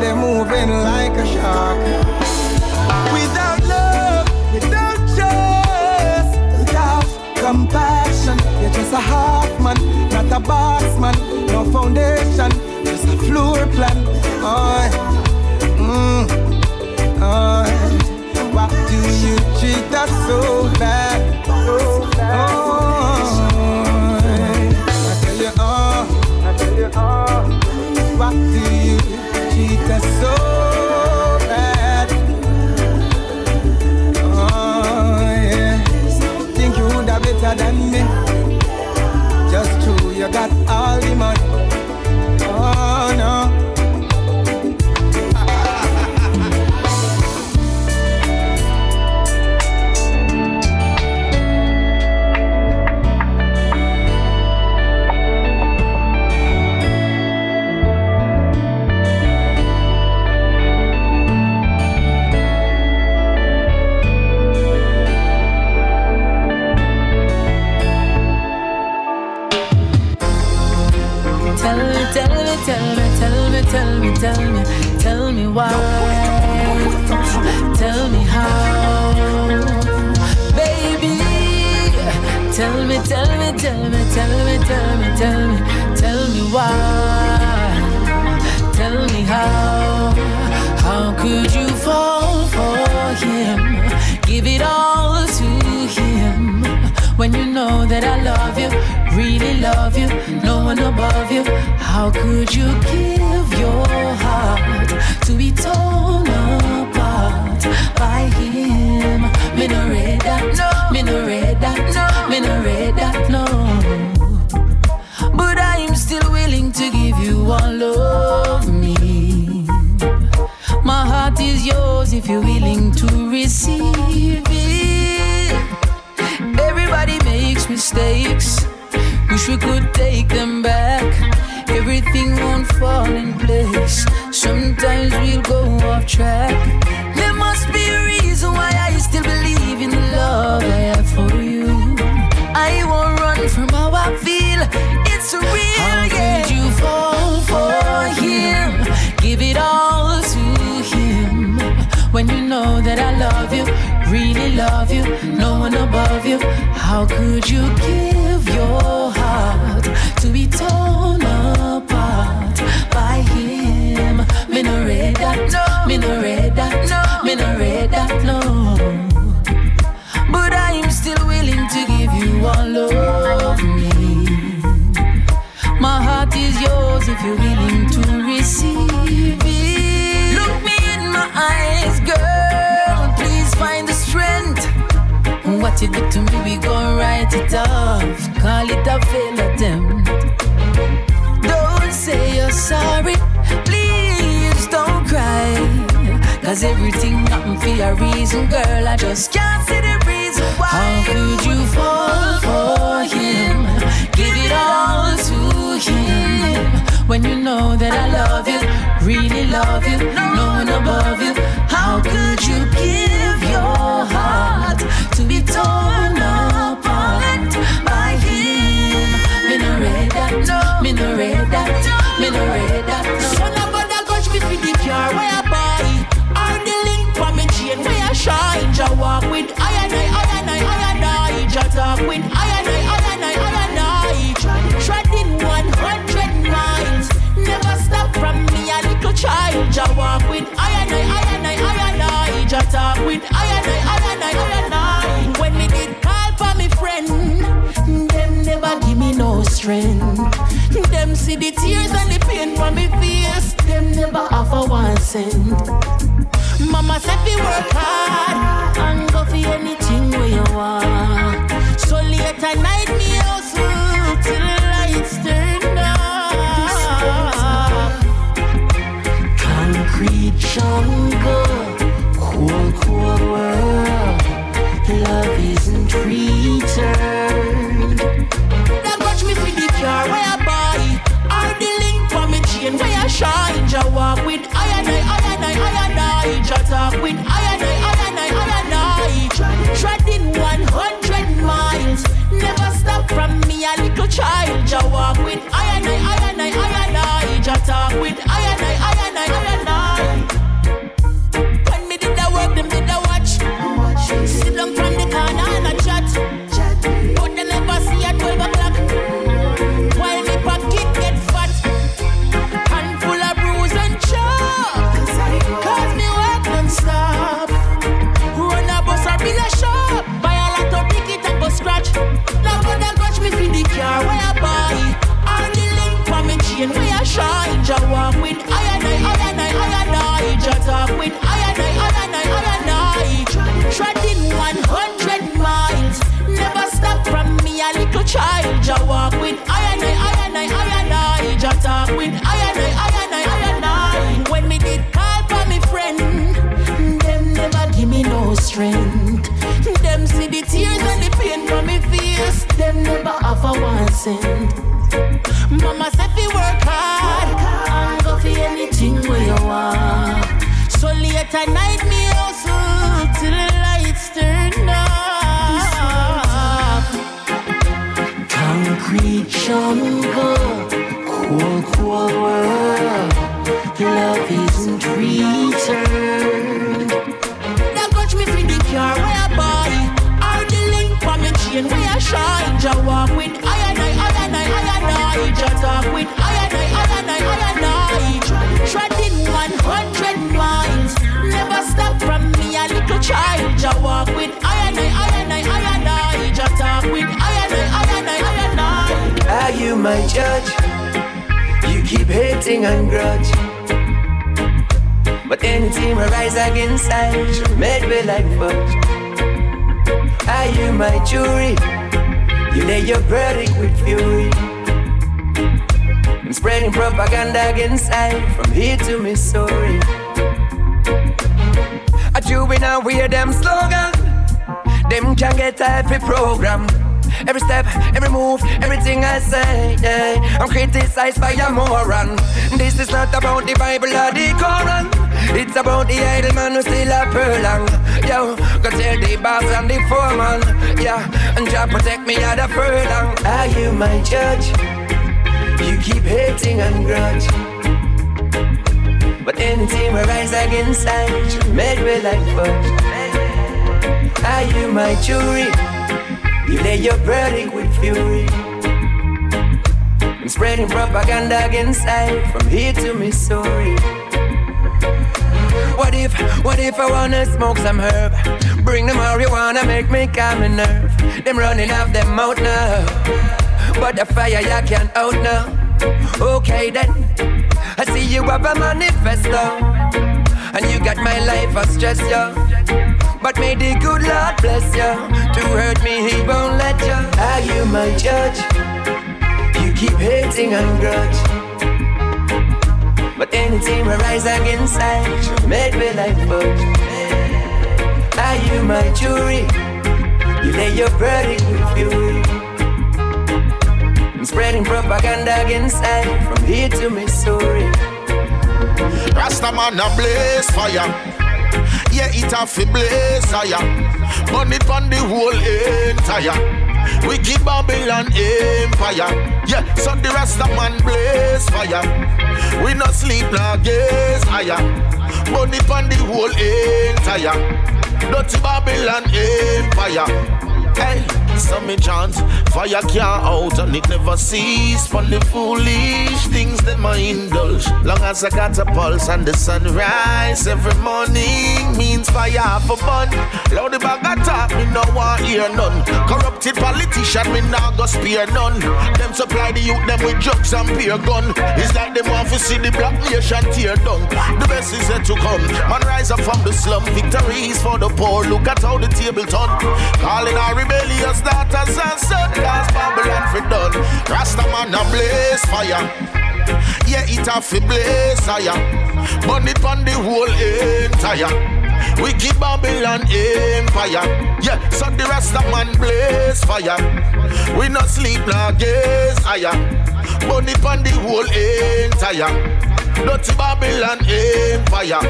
They're moving like a shark. Without love, without trust, without compassion, you're just a half man, not a boss man. No foundation, just a floor plan. Oh, mm, oh, why do you treat us so bad? Than me? Tell me, tell me why. Tell me how, baby. Tell me, tell me, tell me, tell me, tell me, tell me, tell me why. Tell me how. How could you fall for him? Give it all to him when you know that I love you, really love you, no one above you. How could you give your heart to be torn apart by him? Me no read that, no. Me no read that, no. Me no read that, no. But I'm still willing to give you all of me. My heart is yours if you're willing to receive We could take them back. Everything won't fall in place. Sometimes we'll go off track. There must be a reason why I still believe in the love I have for you. I won't run from how I feel. It's real, how yeah. Could you fall for him? Give it all to him when you know that I love you, really love you, no one above you. How could you give your You did to me, we gon' write it off. Call it a fail attempt. Don't say you're sorry. Please don't cry. Cause everything happened for a reason, girl. I just can't see the reason why. How could you fall for him? Give it all to him. When you know that I love you, really love you, no one above you. How could you give your heart to be torn apart by him? Me no read that. Me no read that, me no read that. Me for the car I buy. Or the me shine. Jah walk with I and I, I and I, I and I. Jah talk with I and I, I and I, I and I. Treading 100 miles. Never stop from me a little child. Jah walk strength. Them see the tears and the pain from me face. Them never offer one cent. Mama said we work hard and go for anything where you want. So late at night me hustle till the lights turn off. Concrete jungle, cool, cool world. Love isn't returned. So my judge? You keep hating and grudge. But anything I rise against I made me like fudge. Are you my jury? You lay your verdict with fury. I'm spreading propaganda against I from here to Missouri. A a wear them slogan. Them can get every program. Every step, every move, everything I say, yeah. I'm criticized by a moron. This is not about the Bible or the Quran. It's about the idle man who still a furlong. Yo, go tell the boss and the foreman. Yeah, and just protect me at the furlong. Are you my judge? You keep hating and grudge. But anything I rise against I made me like fudge. Are you my jury? You lay your verdict with fury. I'm spreading propaganda against I from here to Missouri. What if, what if I wanna smoke some herb? Bring the marijuana, make me calm and nerve. Them running off them mouth now. But the fire I can't out now. Okay then. I see you have a manifesto. And you got my life a stress you. But may the good Lord bless you. To hurt me, he won't let you. Are you my judge? You keep hating and grudge. But anything we rise against, I make me like fudge. Are you my jury? You lay your verdict with fury. I'm spreading propaganda against I from here to Missouri. Rastaman a blaze fire. Yeah, it a fi blaze ah, fire. Burn it on the whole entire. We give Babylon empire. Yeah, so the Rastaman blaze fire. We not sleep nor gaze ah, higher. Burn it on the whole entire. Dirty Babylon empire. Hey, so me chant, fire can't out and it never cease. For the foolish things that my indulge. Long as I got a pulse and the sunrise every morning means fire for fun. Loud the bag talk, me no want hear none. Corrupted politician, me nah go spare none. Them supply the youth them with drugs and beer gun. It's like them want to see the black nation tear down. The best is yet to come. Man rise up from the slum, victories for the poor. Look at how the table turn. Calling our rebellious daughters and cause Babylon for done. Rastaman a blaze fire. Yeah, it a fi blaze fire. Burn it on the whole entire. We keep Babylon empire. Yeah, so the rest of man blaze fire. We not sleep nor gaze higher. Burn it on the whole entire. Dirty Babylon empire.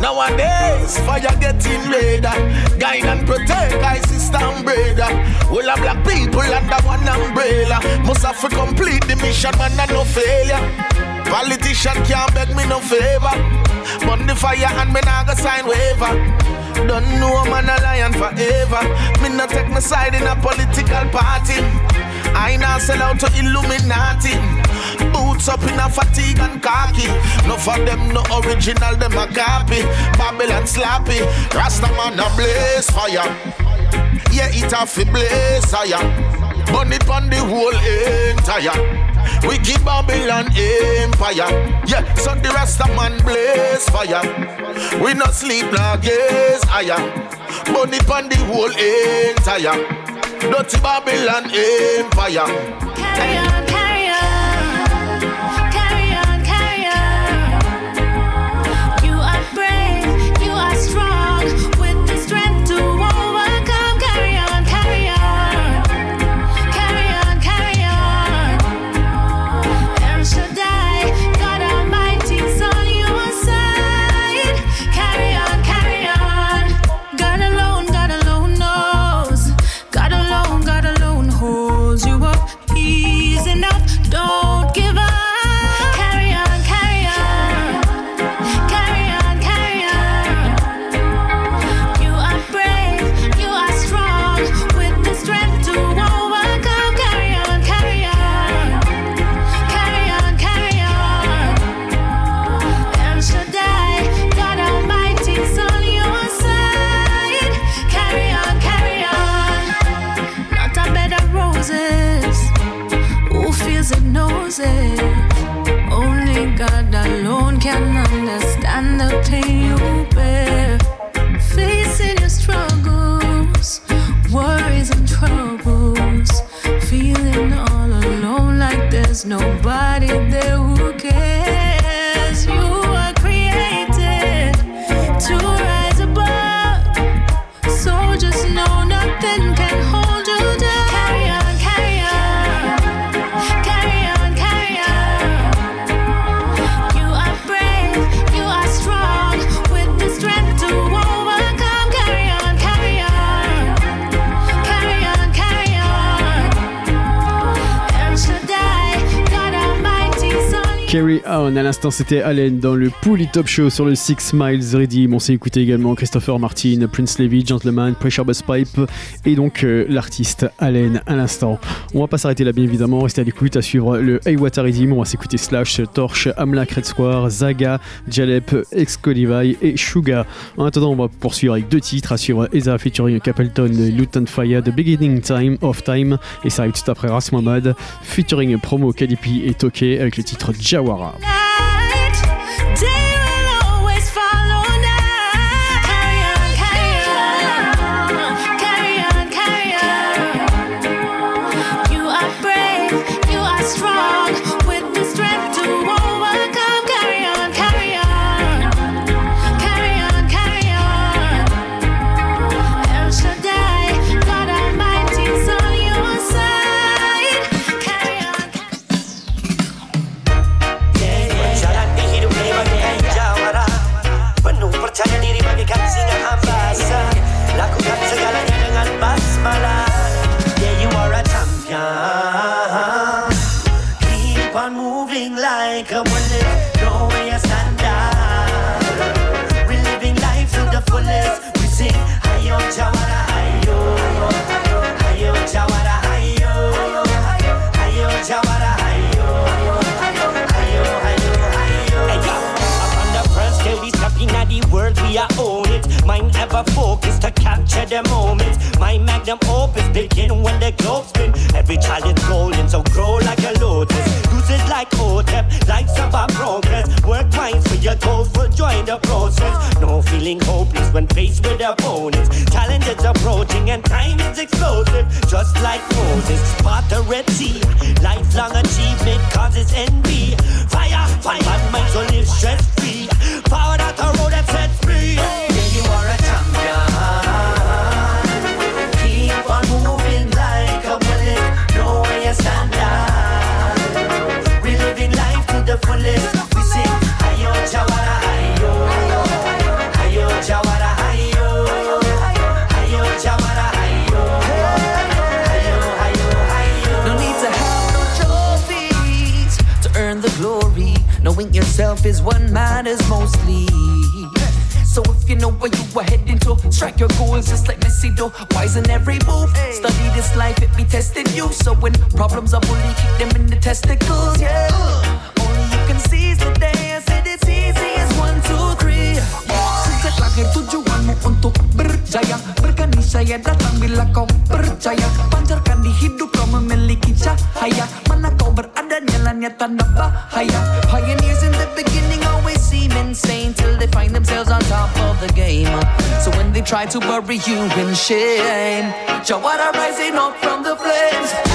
Nowadays, fire getting redder. Guide and protect, I sister and brother. All black people under one umbrella. Must have to complete the mission, man, and no failure. Politician can't beg me no favor. Burn the fire and me nah go sign waiver. Don't know man a lion forever. Me not take my side in a political party. I not sell out to Illuminati. Boots up in a fatigue and khaki. No for them, no original, them a copy. Babylon sloppy. Rastaman a blaze fire. Yeah, it a fi blaze fire. Burn it on the whole entire. We keep Babylon empire. Yeah, so the rest of man blaze fire. We not sleep nor gaze higher. Burn it on the whole entire. Dirty Babylon empire. Carry on. C'était Allen dans le Pouli Top Show sur le Six Miles Redeem. On s'est écouté également Christopher Martin, Prince Levy, Gentleman, Pressure Bus Pipe et donc euh, l'artiste Allen à l'instant. On va pas s'arrêter là bien évidemment, rester à l'écoute à suivre le Aywater Redeem. On va s'écouter Slash, Torch, Amlak Red Square, Zaga, Jalep, Excodivai et Suga. En attendant, on va poursuivre avec deux titres à suivre Eza featuring Capleton, Luton Fire, The Beginning Time of Time et ça arrive tout après Ras Mohammed featuring promo Kadipi et Toke avec le titre Jawara. Capture the moments. My magnum opus begin when the globe spin. Every child is golden so grow like a lotus. Use it like OTEP, life's about progress. Work minds for your goals, full join the process. No feeling hopeless when faced with opponents. Challenges approaching and time is explosive Just like Moses, spot the Red Sea Lifelong achievement causes envy. Fire, fire, bad minds will live stress free Power that the road that sets free yourself is what matters mostly. So if you know where you are heading to, strike your goals just like Messi do. Wise in every move. Study this life, it be testing you. So when problems are bully, kick them in the testicles. Yeah. Only you can seize the day. I said it's easy as one, two, three. Sejak lahir tujuanmu untuk berjaya Berkanisaya datang bila kau percaya Pancarkan di hidup kau memiliki cahaya Mana kau berada nyalanya tanda bahaya Pioneers in top of the game. So when they try to bury you in shame Jawara rising up from the flames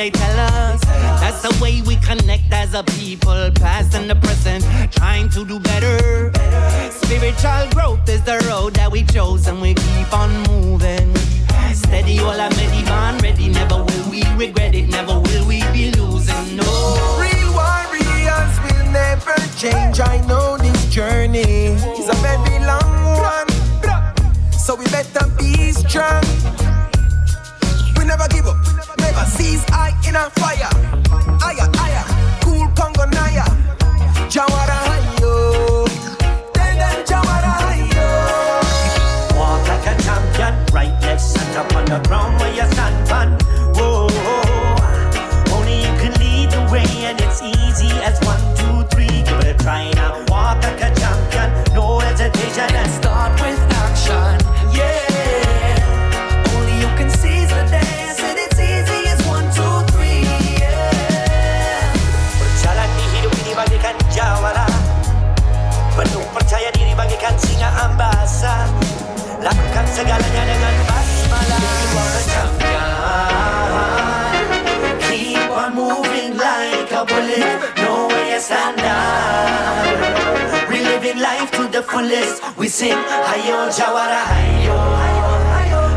they tell us. That's the way we connect as a people, past and the present, trying to do better. Spiritual growth is the road that we chose, and we keep on moving. Steady, all I'm ready, man, ready. Never will we regret it, never will we be losing. No. Real warriors will never change. I know this journey is a very long one. So we better be strong. Never give up, never cease. I in a fire. Aya, aya, cool Congo Naya. Jawara fullest. We sing Hayo Jawara Hayo.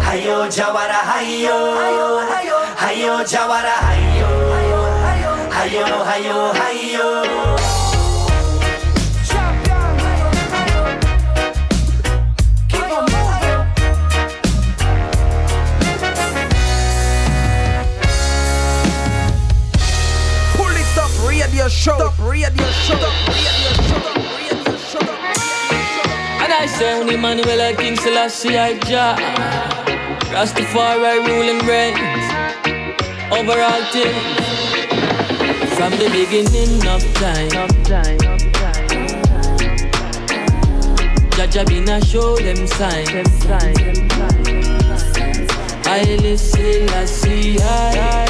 Hayo Jawara Hayo. Hayo Jawara Hayo. Hayo Hayo Hayo. Pull it up, radio show. Up, radio show. Up, radio show. I say only Manuel I King Selassie I Jah Rastafari ruling reigns over all things. From the beginning of time. Jah Jah been a show them signs. I listen, I see, I.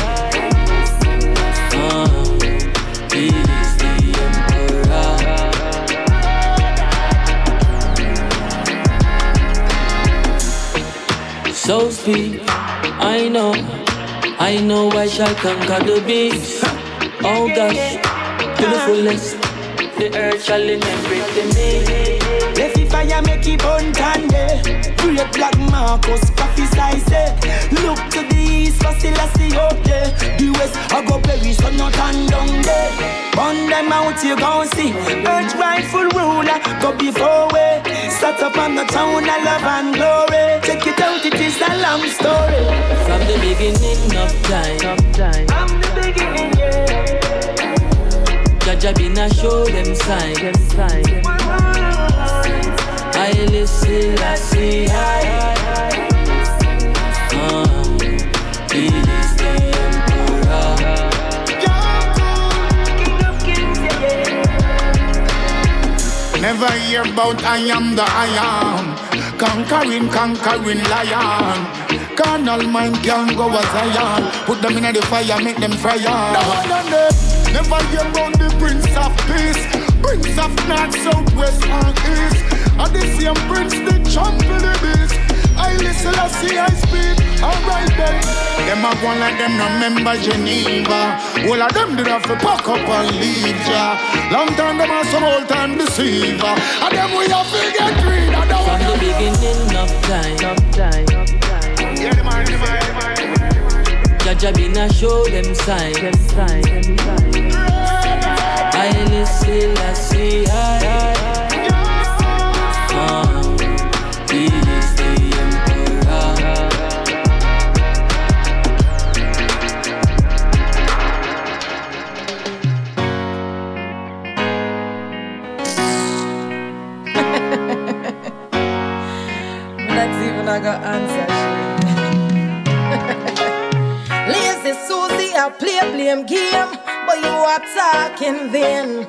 Uh, So speak, I know, I know I shall conquer the beast. Oh gosh, to the fullest, the earth shall inherit me. Left the fire make it burn tande Great black Marcus prophesy say eh? Look to the east for Selassie up there eh? The west I go Paris so not turn down there eh? Burn them out you gon' see. Earth rightful ruler go before we Start up on the town of love and glory. Check it out it is a long story. From the beginning of time, From the beginning yeah. Jah Jah been a show them signs. I listen, I see, I. Never hear about I am the I am. Conquering, conquering lion. Carnal mind can go as Zion. Put them in the fire, make them no, no. Never hear about the Prince of Peace. Prince of North, South, West, and East. And the same Prince, the champ of the beast. I listen, I speak. Alright then. Them a go like them no remember Geneva. All of them did have to pack up and leave ya. Long time them a some old time deceiver. And them we have to get rid of From the beginning of time, Yeah, the man, the man, the man. Jah Jah been a show them signs. I listen, I see, I. Uh, he I got answer. Lazy Susie, I play blame game, but you are talking vain.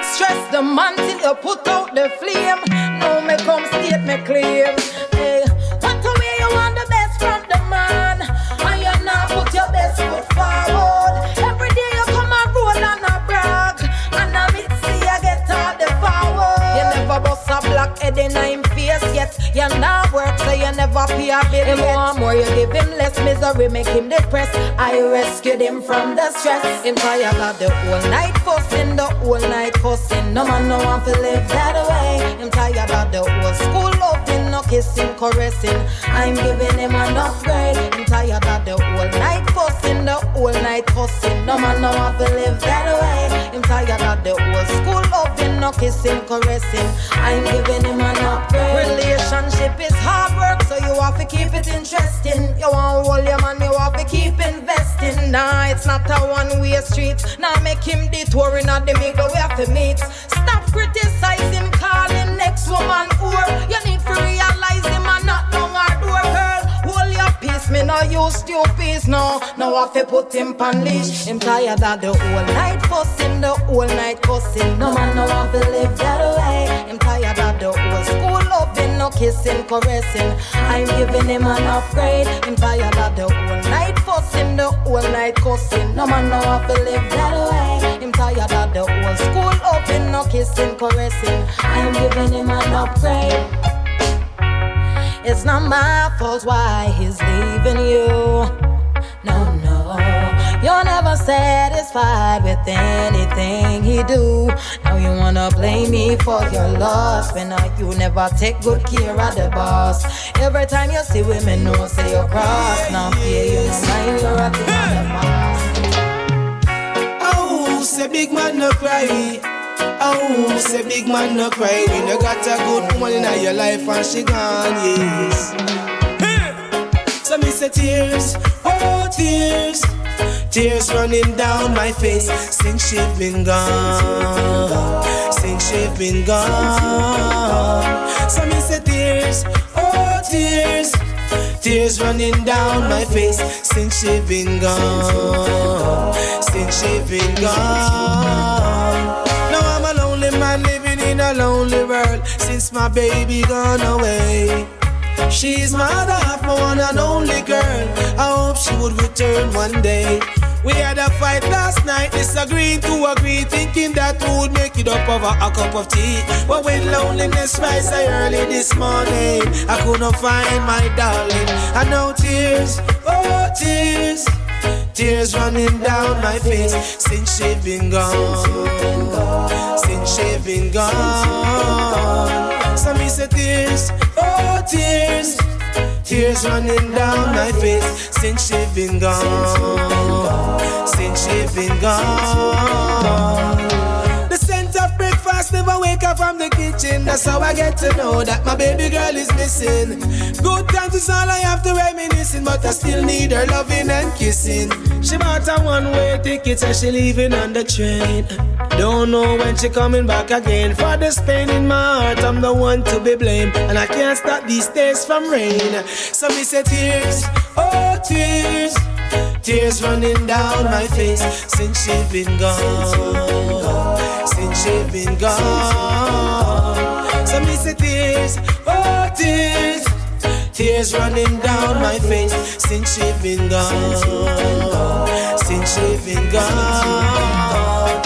Stress the man till you put out the flame. No me come state me claim. Hey, what the way you want the best from the man, and you not put your best foot forward. Every day you come and roll and a brag, and I see you get all the forward. You never bust a black head in him face yet. You not work so you never pay a bill. Him want more, you give him less misery, make him depressed. I rescued him from the stress. Him tired of the whole night fussing, the whole night cussing. No man no want to live that way. Him tired of the whole school loving, no kissing, caressing. I'm giving him an upgrade. Him tired of the whole night fussing, the whole night cussing. No man no want to live that way. Him tired of the whole school loving, no kissing, caressing. I'm giving an upgrade. Relationship is hard work, so you have to keep it interesting. You want to hold your man, you have to keep investing. Nah, it's not a one-way street. Nah, make him detouring at the middle, we have to meet. Stop criticizing, calling next woman poor. You need to no use your peace, no. Now have to put him on leash. Him tired of the whole night fussing, the whole night cussing. No man no want to live that way. Him tired of the whole school loving, no kissing, caressing. I'm giving him an upgrade. Him tired of the whole night fussing, the whole night cussing. No man no want to live that way. Him tired of the whole school loving, no kissing, caressing. I'm giving him an upgrade. It's not my fault why he's leaving you. No, no. You're never satisfied with anything he do. Now you wanna blame me for your loss when uh, you never take good care of the boss. Every time you see women, know say you're cross. Now fear you no mind you're the past. Oh, say big man no cry. Oh, say big man no cry when you got a good woman in your life and she gone, yes. So me say tears, oh tears, tears running down my face. Since she been gone, since she been gone. So me say tears, oh tears, tears running down my face. Since she been gone, since she been gone. Man living in a lonely world since my baby gone away. She's my other half, my one and only girl. I hope she would return one day. We had a fight last night, disagreeing to agree, thinking that would make it up over a cup of tea. But when loneliness rise I early this morning, I couldn't find my darling. I know tears, oh tears, tears running down my face since she been gone, since she been gone. So me say tears, oh tears, tears running down my face since she been gone, since she been gone. Breakfast never wake up from the kitchen. That's how I get to know that my baby girl is missing. Good times is all I have to reminiscing, but I still need her loving and kissing. She bought a one-way ticket and she leaving on the train. Don't know when she coming back again. For this pain in my heart, I'm the one to be blamed, and I can't stop these tears from rain. So me say tears, oh tears. Tears running down my face since she been gone. She been gone. So me say tears, oh tears. Tears running down my face since she been gone. Since she been gone.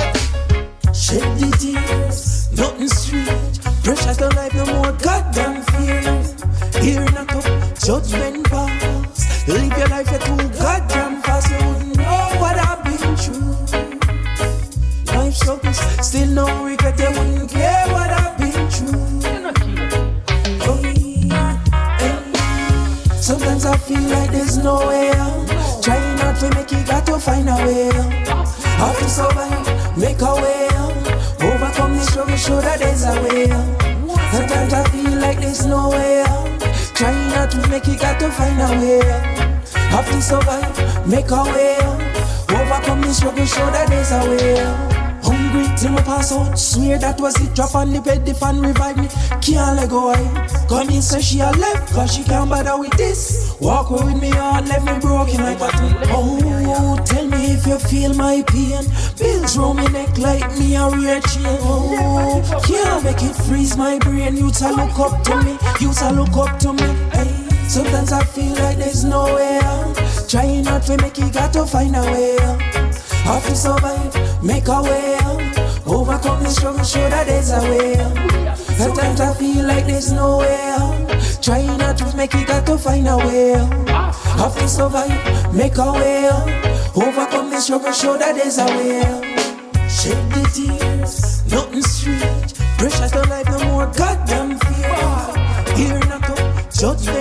Shed the tears, nothing strange. Precious no life, no more goddamn fears. Here not up, judgment pass. Live your life at too goddamn fast. You wouldn't struggles, still no regret. You wouldn't care what I've been through. Sometimes I feel like there's no way out. Trying not to make it, got to find a way out. Have to survive, make a way out. Overcome the struggle, show that there's a way out. Sometimes I feel like there's no way out. Trying not to make it, got to find a way out. Have to survive, make a way out. Overcome the struggle, show that there's a way out. Hungry till my pass out, swear that was it. Drop on the bed, the fan revive me. Can't let go, I come in, say she a left, cause she can't bother with this. Walk away with me, heart left me broken like a. Oh, tell me if you feel my pain. Bills round me neck like me a real. Oh, can't make it freeze my brain. You to look up to me, you to look up to me. Hey, sometimes I feel like there's no way out. Trying not to make it, got to find a way out. Have to survive, make a way out. Overcome the struggle, show that there's a way out. Sometimes I feel like there's no way out. Trying not to make it, got to find a way out. Have to survive, make a way out. Overcome the struggle, show that there's a way out. Shed the tears, nothing strange. Precious no life, no more goddamn fear. Here not up, judgment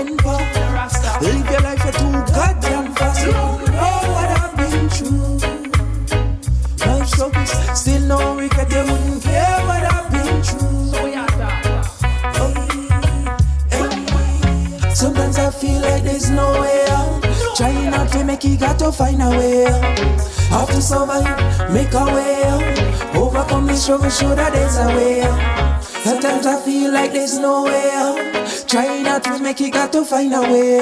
to find a way. Have to survive, make a way. Overcome the struggle, show that there's a way. Sometimes I feel like there's no way. Trying not to make it, got to find a way.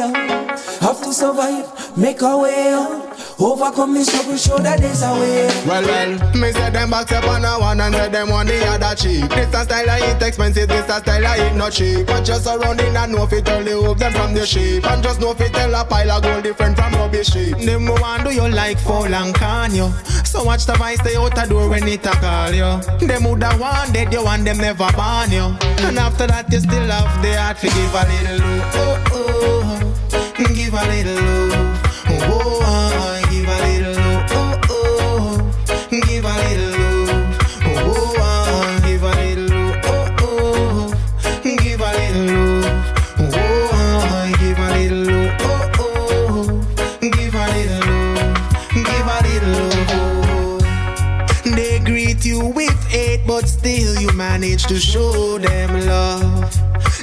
Have to survive, make a way. Overcome the struggle, show that there's a way out. Well, well, me say them back up on a one and say them on the other cheek. This a style I eat expensive, this a style I eat not cheap. But just surrounding and know fit tell the hope them from the sheep. And just know fit tell a pile of gold different from rubbish sheep. Them go want do you like fall and can you? So watch the vice stay out the door when it a call you. Them woulda wanted you and them never ban you. And after that you still have the heart to give a little love. Oh oh, give a little love. Oh, oh, give a little love. Oh, to show them love.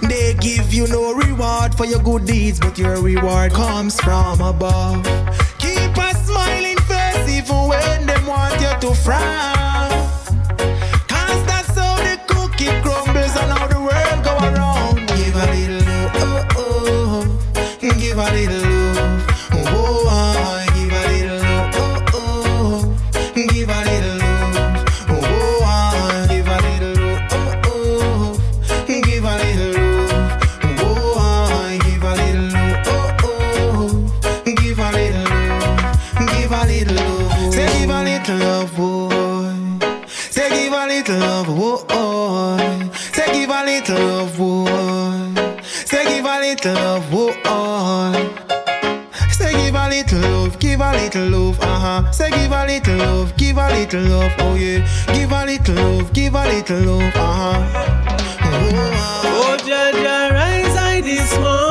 They give you no reward for your good deeds, but your reward comes from above. Keep a smiling face even when they want you to frown. Little love, oh yeah. Give a little love, give a little love, uh huh. Oh, Jah Jah, rise I this morning,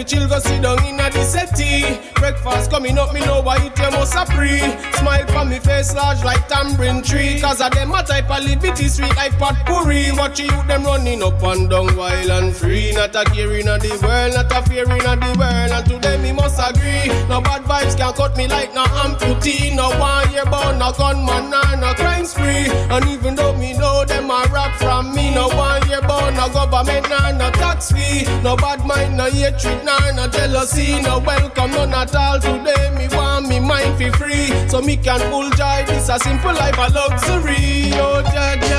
me chill go sit down in a settee. Breakfast coming up, me know why it you must a free. Smile for me face large like tambourine tree. Cause of them a type of liberty sweet like potpourri. Watch you them running up and down wild and free. Not a care in the world, not a fear in the world. And to them me must agree. No bad vibes can cut me like no amputee. No one year born, no gunman, nah, no crime spree. And even though me know them a rap from me, no one year born, no government, no tax fee. No bad mind, no hatred, nah, no jealousy. No welcome, none at all. Today me want me mind fi free. So me can full joy, this a simple life, a luxury. Oh, Jah Jah,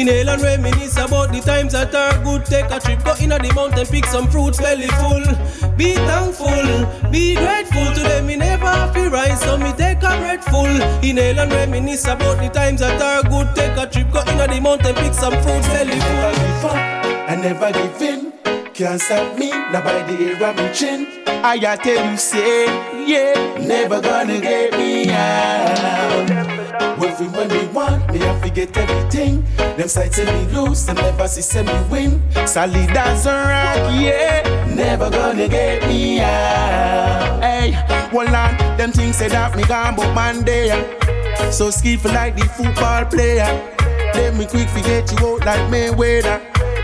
Inhale and reminisce about the times that are good. Take a trip, go in the mountain, pick some fruits, belly full. Be thankful, be grateful. Today me never to rise, so me take a breath full. Inhale and reminisce about the times that are good. Take a trip, go in the mountain, pick some fruits, belly full. I never give in. Can't stop me, now by the hair of my chin. I a tell you, say, yeah, never gonna get me out. Fi when me want, me have to get everything. Them sides say me lose, them never see say me win. Solid as a rock, yeah, never gonna get me out. Hey, hold on, them things say that me gone, but man there. So skillful like the football player. Let me quick forget you out like Mayweather.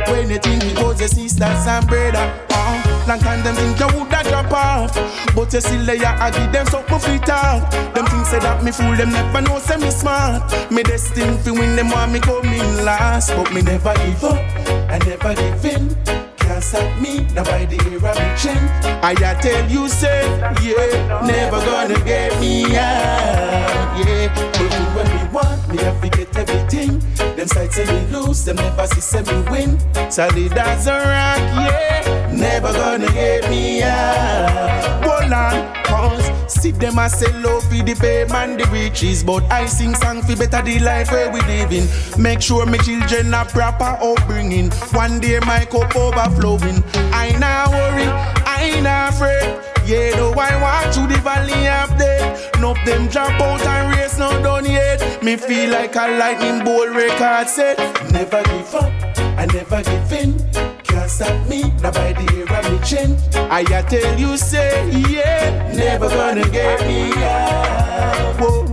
When you think it was your sisters and brother. Long time them think you woulda drop off. But you still there, I give them something free talk. Them things say that me fool, them never know say me smart. Me destined fi win, them want me come in last. But me never give up, I never give in. Can't stop me, now by the of me chin. I tell you say, yeah, never gonna get me out, yeah. But when me want, me have to get everything. Them sides say me lose, them never see say me win. Solid as a rock, yeah, never gonna get me out. Hold on, pause. See them a sell love for the fame and the riches, but I sing song for better the life where we living. Make sure my children are proper upbringing. One day my cup overflowing. I not worry, I not afraid. Yeah, though I walk through the valley of death. Enough them drop out and race not done yet. Me feel like a lightning bolt record set. Never give up, I never give in. Can't stop me, now by the hair of me chin. I tell you say, yeah, never gonna get me out. Whoa,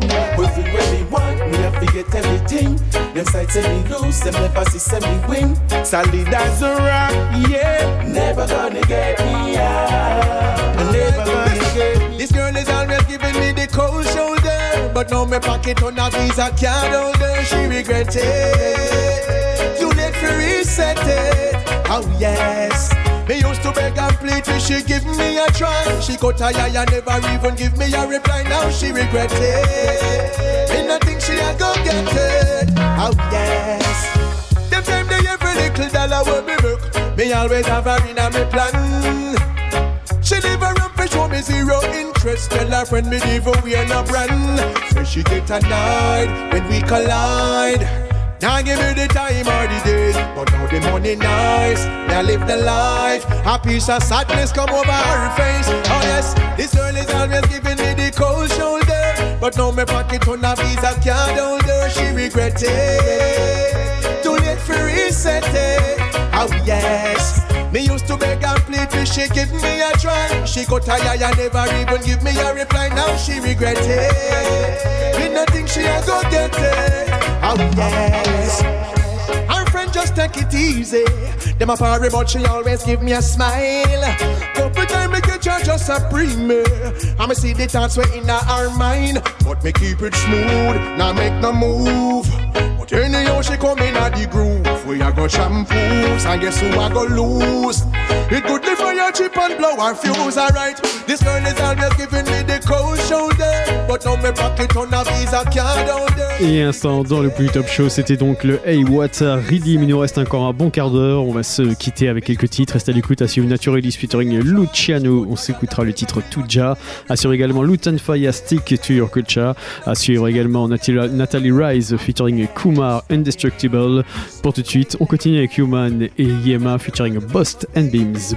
we want, me I forget everything. Them sights say me lose, them never see say me win. Solid as a rock, yeah, never gonna get me out. Never gonna get me This girl is always giving me the cold shoulder. But now my pocket on a visa card holder. She regret it. Too late for reset it. Oh yes. Me used to beg and plead till she give me a try. She got tired and never even give me a reply. Now she regret it. Me not think she a go get it. Oh yes. Them time they every little dollar will be broke. Me always have her in a me plan. She live around for show me zero interest. Tell her friend me give away no brand. Say she get annoyed when we collide. Now give me the time or the day, but now the money nice. Now live the life. A piece of sadness come over her face. Oh yes, this girl is always giving me the cold shoulder, but now my pocket on a visa card holder. She regret it. Too late for reset it. Oh yes. Me used to beg and plead till she give me a try. She got tired and never even give me a reply. Now she regret it. Me not think she a go get it. Oh yes. Her friend just take it easy. Them a party but she always give me a smile. Couple time me get her just a premier. I me see the thoughts way in her mind, but me keep it smooth. Now make no move. Et instant dans le plus top show, c'était donc le Hey What's a Redeem. Il nous reste encore un bon quart d'heure. On va se quitter avec quelques titres. Restez à l'écoute à suivre featuring Luciano. On s'écoutera le titre Tuja. À suivre également Lutan Fire Stick to Your Culture. À suivre également Nathalie Natalie Rise featuring Indestructible. Pour tout de suite, on continue avec Human et Yema featuring Bost and Beams.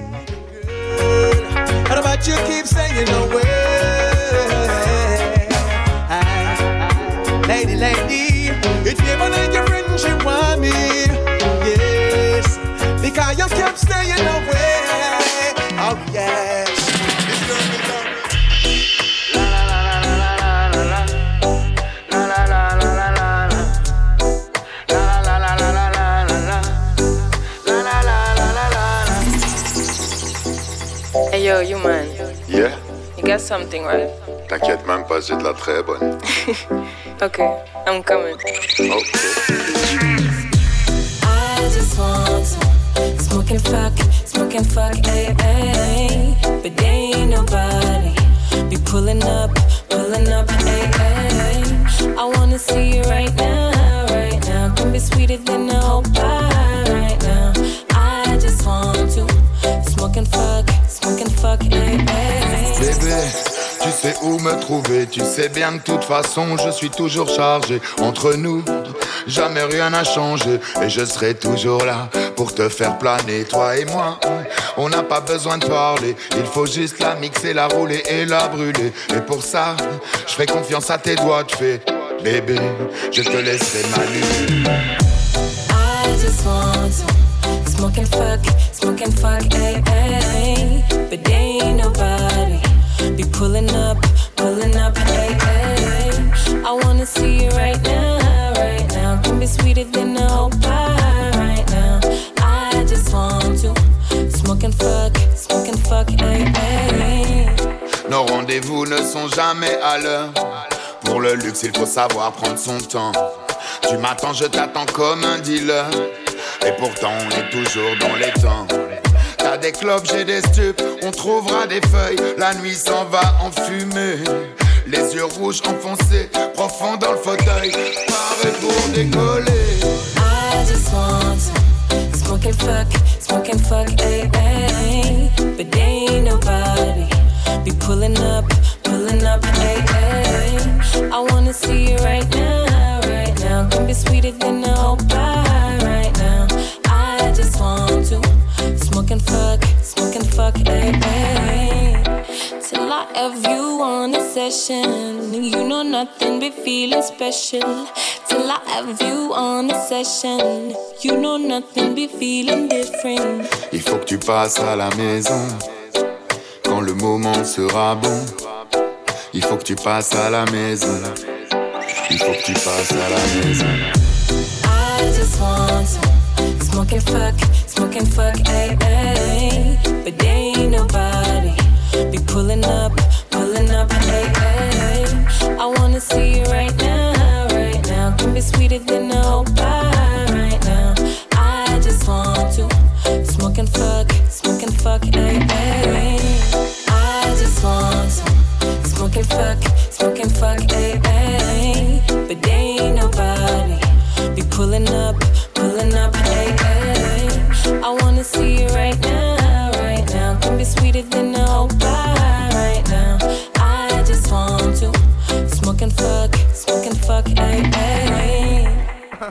Got something, right? t'inquiète même pas, j'ai de la très bonne. [laughs] Okay, I'm coming. Ok. I just want to smoke and fuck, smoke and fuck, ayy, ayy. But they ain't nobody be pulling up, pulling up, ayy, ayy. I wanna see you right now, right now. Can be sweeter than a whole pie right now. I just want to smoke and fuck, smoke and fuck, ayy, ayy. Bébé, tu sais où me trouver, tu sais bien de toute façon je suis toujours chargé. Entre nous, jamais rien n'a changé et je serai toujours là pour te faire planer, toi et moi. On n'a pas besoin de parler, il faut juste la mixer, la rouler et la brûler. Et pour ça, je ferai confiance à tes doigts de fée. Bébé, je te laisserai m'allumer. I just want smoke and fuck, smoke and fuck, ayy, ayy. But ain't be pulling up, pulling up, ayy, ayy. I wanna see you right now, right now. Can be sweeter than a whole pie right now. I just want to smoke and fuck, smoke and fuck, ayy, ayy. Nos rendez-vous ne sont jamais à l'heure. Pour le luxe, il faut savoir prendre son temps. Tu m'attends, je t'attends comme un dealer. Et pourtant, on est toujours dans les temps. T'as des clopes, j'ai des stupes. On trouvera des feuilles. La nuit s'en va en fumée. Les yeux rouges enfoncés, profond dans le fauteuil. Feeling special. Till I have you on a session. You know nothing but feeling different. Il faut que tu passes à la maison quand le moment sera bon. Il faut que tu passes à la maison. Il faut que tu passes à la maison. I just want to smoke and fuck, smoke and fuck, ay, ay. But there ain't nobody be pulling up, pulling up, ay, ay. Wanna see you right now, right now. Can be sweeter than a whole pie right now. I just want to smoke and fuck, smoke and fuck, ay, ay. I just want to smoke and fuck, smoke and fuck, ay.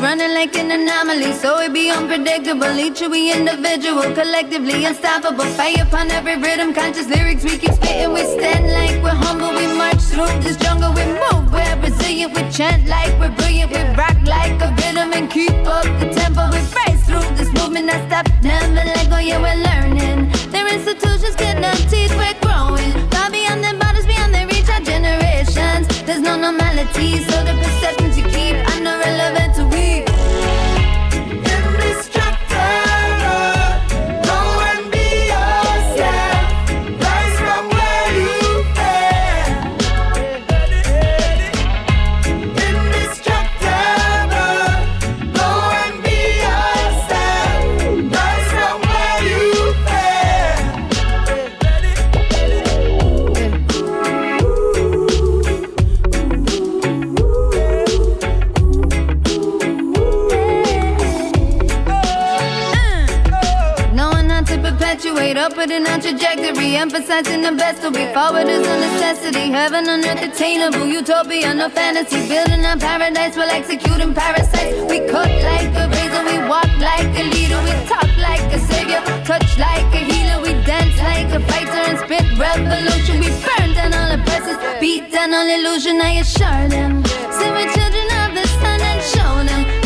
running like an anomaly. So it be unpredictable. Each we individual, collectively unstoppable. Fire upon every rhythm, conscious lyrics we keep spitting. We stand like we're humble. We march through this jungle. We move, we're resilient. We chant like we're brilliant. We rock like a rhythm and keep up the tempo. We race through this movement, not stop, never let go. Yeah, we're learning. Upwarding our trajectory, emphasizing the best to be forward is a necessity. Heaven on earth attainable, utopia, no fantasy. Building our paradise while executing parasites. We cut like a razor, we walk like a leader, we talk like a savior, touch like a healer, we dance like a fighter and spit revolution. We burn down all oppressors, beat down all illusion. I assure them, say we're children of the sun and show them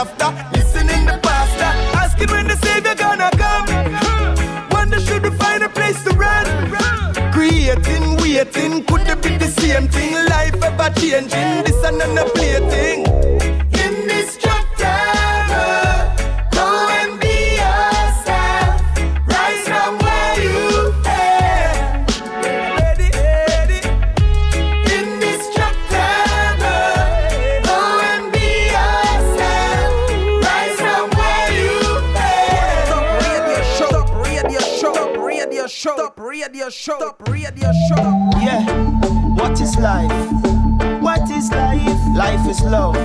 laughter, listening the pastor, asking when the savior gonna come. Wonder should we find a place to run? Creating, waiting, could it be the same thing? Life ever changing, this and another plaything. Radio show, stop radio show. Yeah, what is life? What is life? Life is love.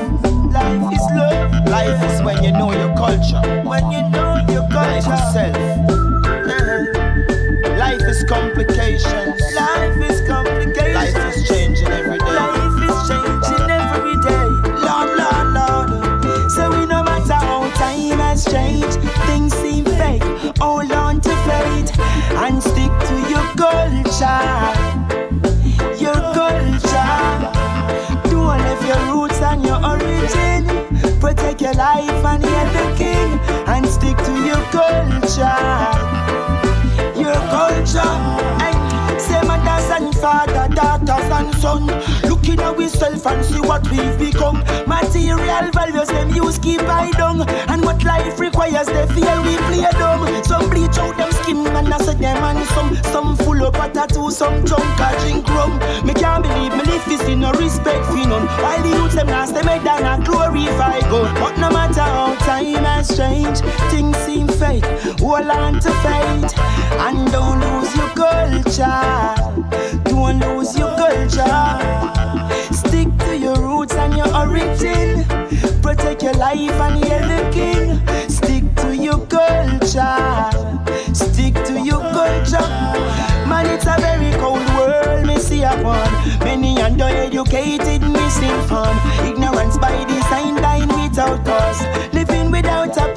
Life is love. Life is when you know your culture. When you know your culture. Life is self. Uh-huh. Life is complications. Life is complications. Life is changing every your roots and your origin. Protect your life and hear the king. And stick to your culture. Your culture. Hey, say mothers and father, daughters and sons see what we've become. Material values them use keep I down. And what life requires they feel we play dumb. Some bleach out them skin and I say them and some some full of tattoo, some drunk a drink rum. Me can't believe me live is in no respect for none. While the youths them them make down a glorify God. But no matter how time has changed, things seem fake. Hold on to faith and don't lose your culture. Don't lose your culture. Stick to your roots and your origin. Protect your life and you're the king. Stick to your culture. Stick to your culture. Man, it's a very cold world, me see upon. Many undereducated, misinformed. Ignorance by design, dying without cause. Living without a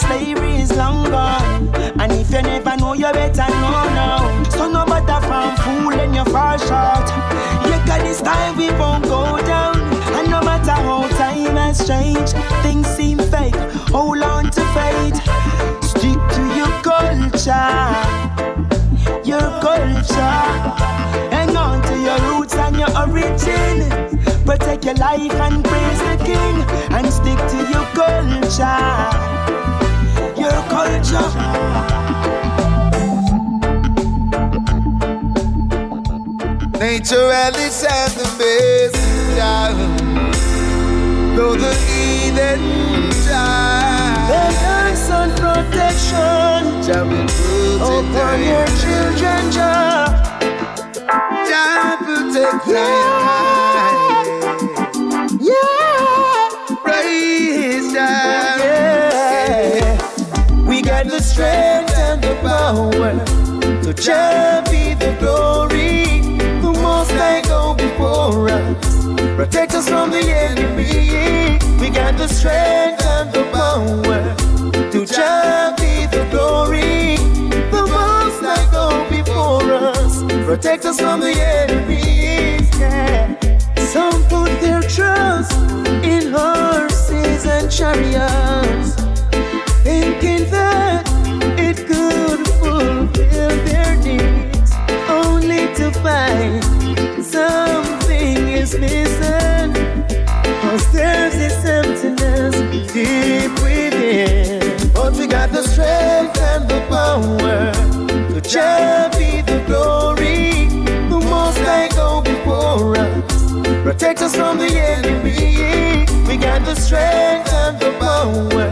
slavery is long gone. And if you never know, you better know now. So no matter from fool and you fall short. You got this time we won't go down. And no matter how time has changed, things seem fake. Hold on to faith. Stick to your culture. Your culture. Hang on to your roots and your origin. Protect your life and praise the king. And stick to your culture. Your culture. Nature Alice has the best time. Though the heathen try. The nice on protection Jah upon your children, Jah. Jah protect Zion. Yeah. Praise Jah. Strength and the power to Jah be the glory. The most I go before us. Protect us from the enemy. We got the strength and the power to Jah be the glory. The most I go before us. Protect us from the enemy. Yeah. Some put their trust in horses and chariots, thinking that Protect us from the enemy. We got the strength and the power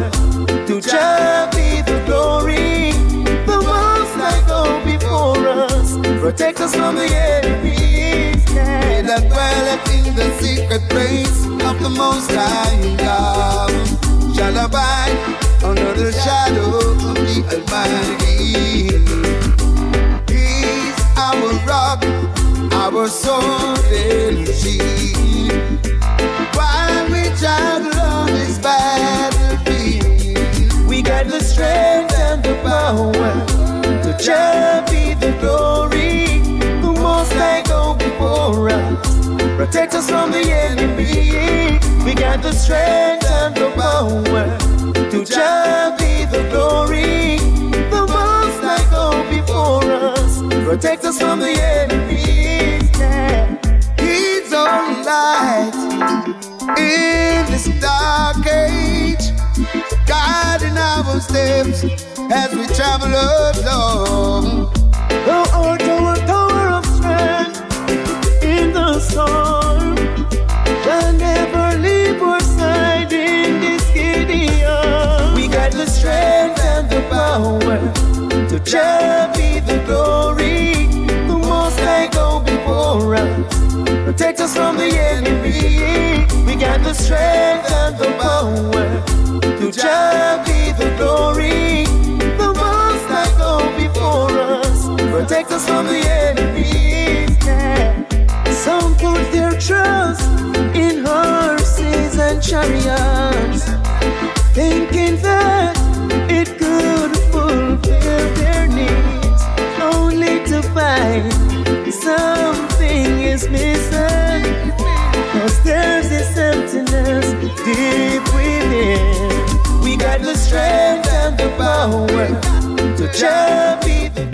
to just be the glory. The most I go before us. Protect us from the enemy. That dwelleth in the secret place of the Most High God shall abide under the shadow of the Almighty. Our and shield. While we travel on this battlefield, We got the strength and the power to be the glory. The most I go before us. Protect us from the enemy. We got the strength and the power to be the glory. The most I go before us. Protect us from the enemy. Light in this dark age, guiding our steps as we travel along. Art our tower of strength in the storm. Shall never leave our side in this Gideon. We got the strength and the power to just Protect us from the enemy. We got the strength and the power to just be the glory. The most I go before us. Protect us from the enemy. Some put their trust in horses and chariots, thinking that deep within. We got the strength and the power to the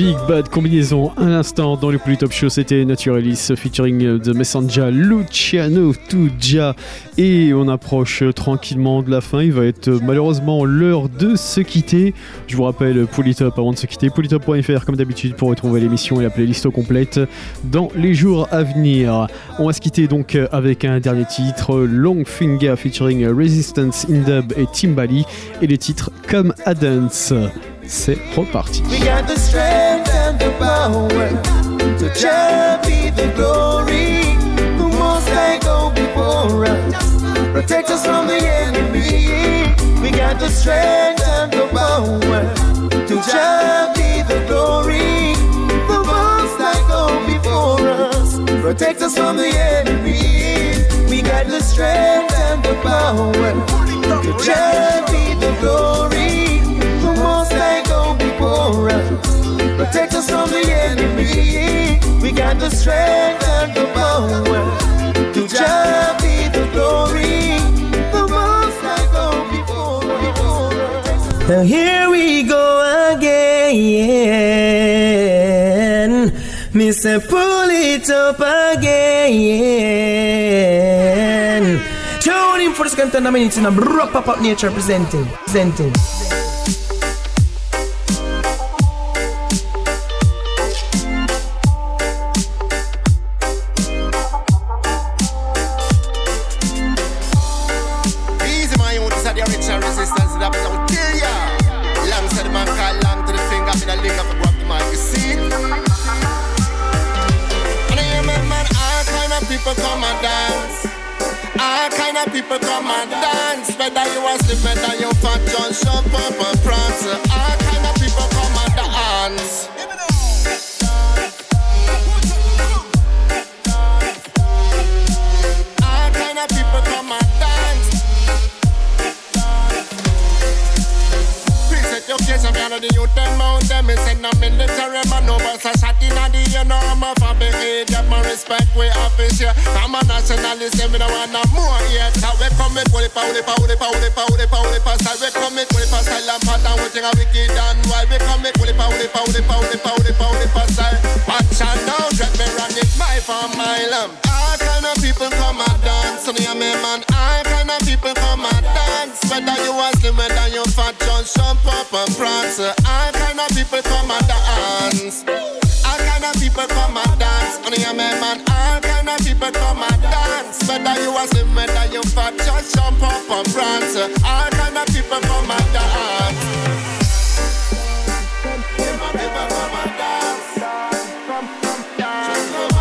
Big Bad combinaison à l'instant dans le plus top show. C'était Naturalis featuring The Messenger Luciano Tuja. Et on approche tranquillement de la fin. Il va être malheureusement l'heure de se quitter. Je vous rappelle Polytop avant de se quitter. Polytop.fr comme d'habitude pour retrouver l'émission et la playlist complète dans les jours à venir. On va se quitter donc avec un dernier titre Long Finger featuring Resistance in Dub et Timbali. Et les titres comme A Dance. C'est reparti. Protect us from the enemy. We got the strength and the power to the glory. Go before us, protect us from the enemy. We got the strength and the power to the glory. The strength and the power to just be the glory. The most I go before. Now here we go again. Say pull it up again. Tune in for the second time minutes in nature presenting. Presenting. Ulipa, Ulipa, Ulipa, Ulipa, Ulipa, style. We come with Ulipa style and pattern, we think a wicked and wild. We come with Ulipa, Ulipa, Ulipa, Ulipa, Ulipa, Ulipa style. Action now, get me wrong, it's my farm, my lamb. All kind of people come and dance, and yeah, me man. All kind of people come and dance. Whether you are slim, whether you fat, just jump up and prance. All kind of people come and dance. All kind of people come and dance. And yeah, me man. All kind of people come and dance. Whether you are slim, whether you fat, just jump up and prance. All kind of people come and dance. People, come and dance. Dance, dance.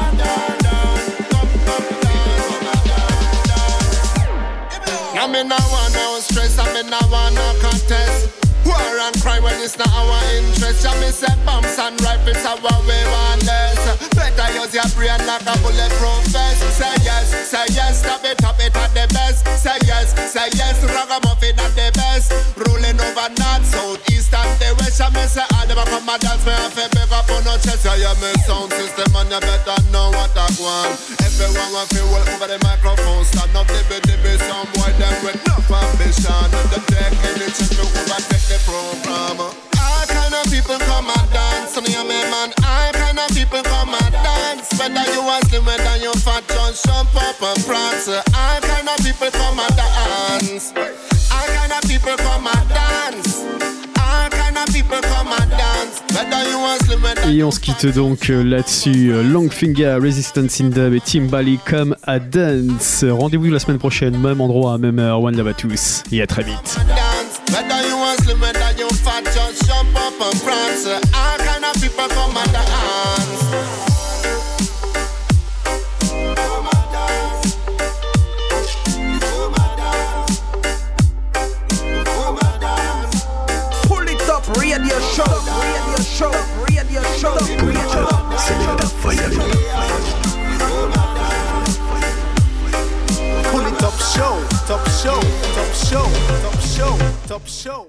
Now me no stress, I me no want no contest. War and crime when it's not our interest. Yeah, me say bombs and rifles are what we want less. Better use your brain like a bulletproof vest. Say yes, say yes, stop it, top it at the best. Say yes, say yes, ragamuffin at the best. Ruling over north, south, west. Me say I never come and dance, me have to beg up on no chest. Yeah, yeah, me sound system and you better know what I want. Everyone want feel well over the microphone. Stand up, dibby dibby, some boy them with enough ambition. And the tech in the check me overtake the program. All kind of people come and dance, yeah, me man. All kind of people come and dance. Whether you are slim, whether you fat, just jump up and prance. All kind of people come and dance. All kind of people come and dance. Et on se quitte donc euh, là-dessus. Euh, Longfinger, Resistance in Dub et Timbali comme à Dance. Rendez-vous la semaine prochaine, même endroit, même heure. One love à tous et à très vite. dance. Whether you are slim, whether you fat, just jump up and prance. All kind of people come top show, top show, top show, top show.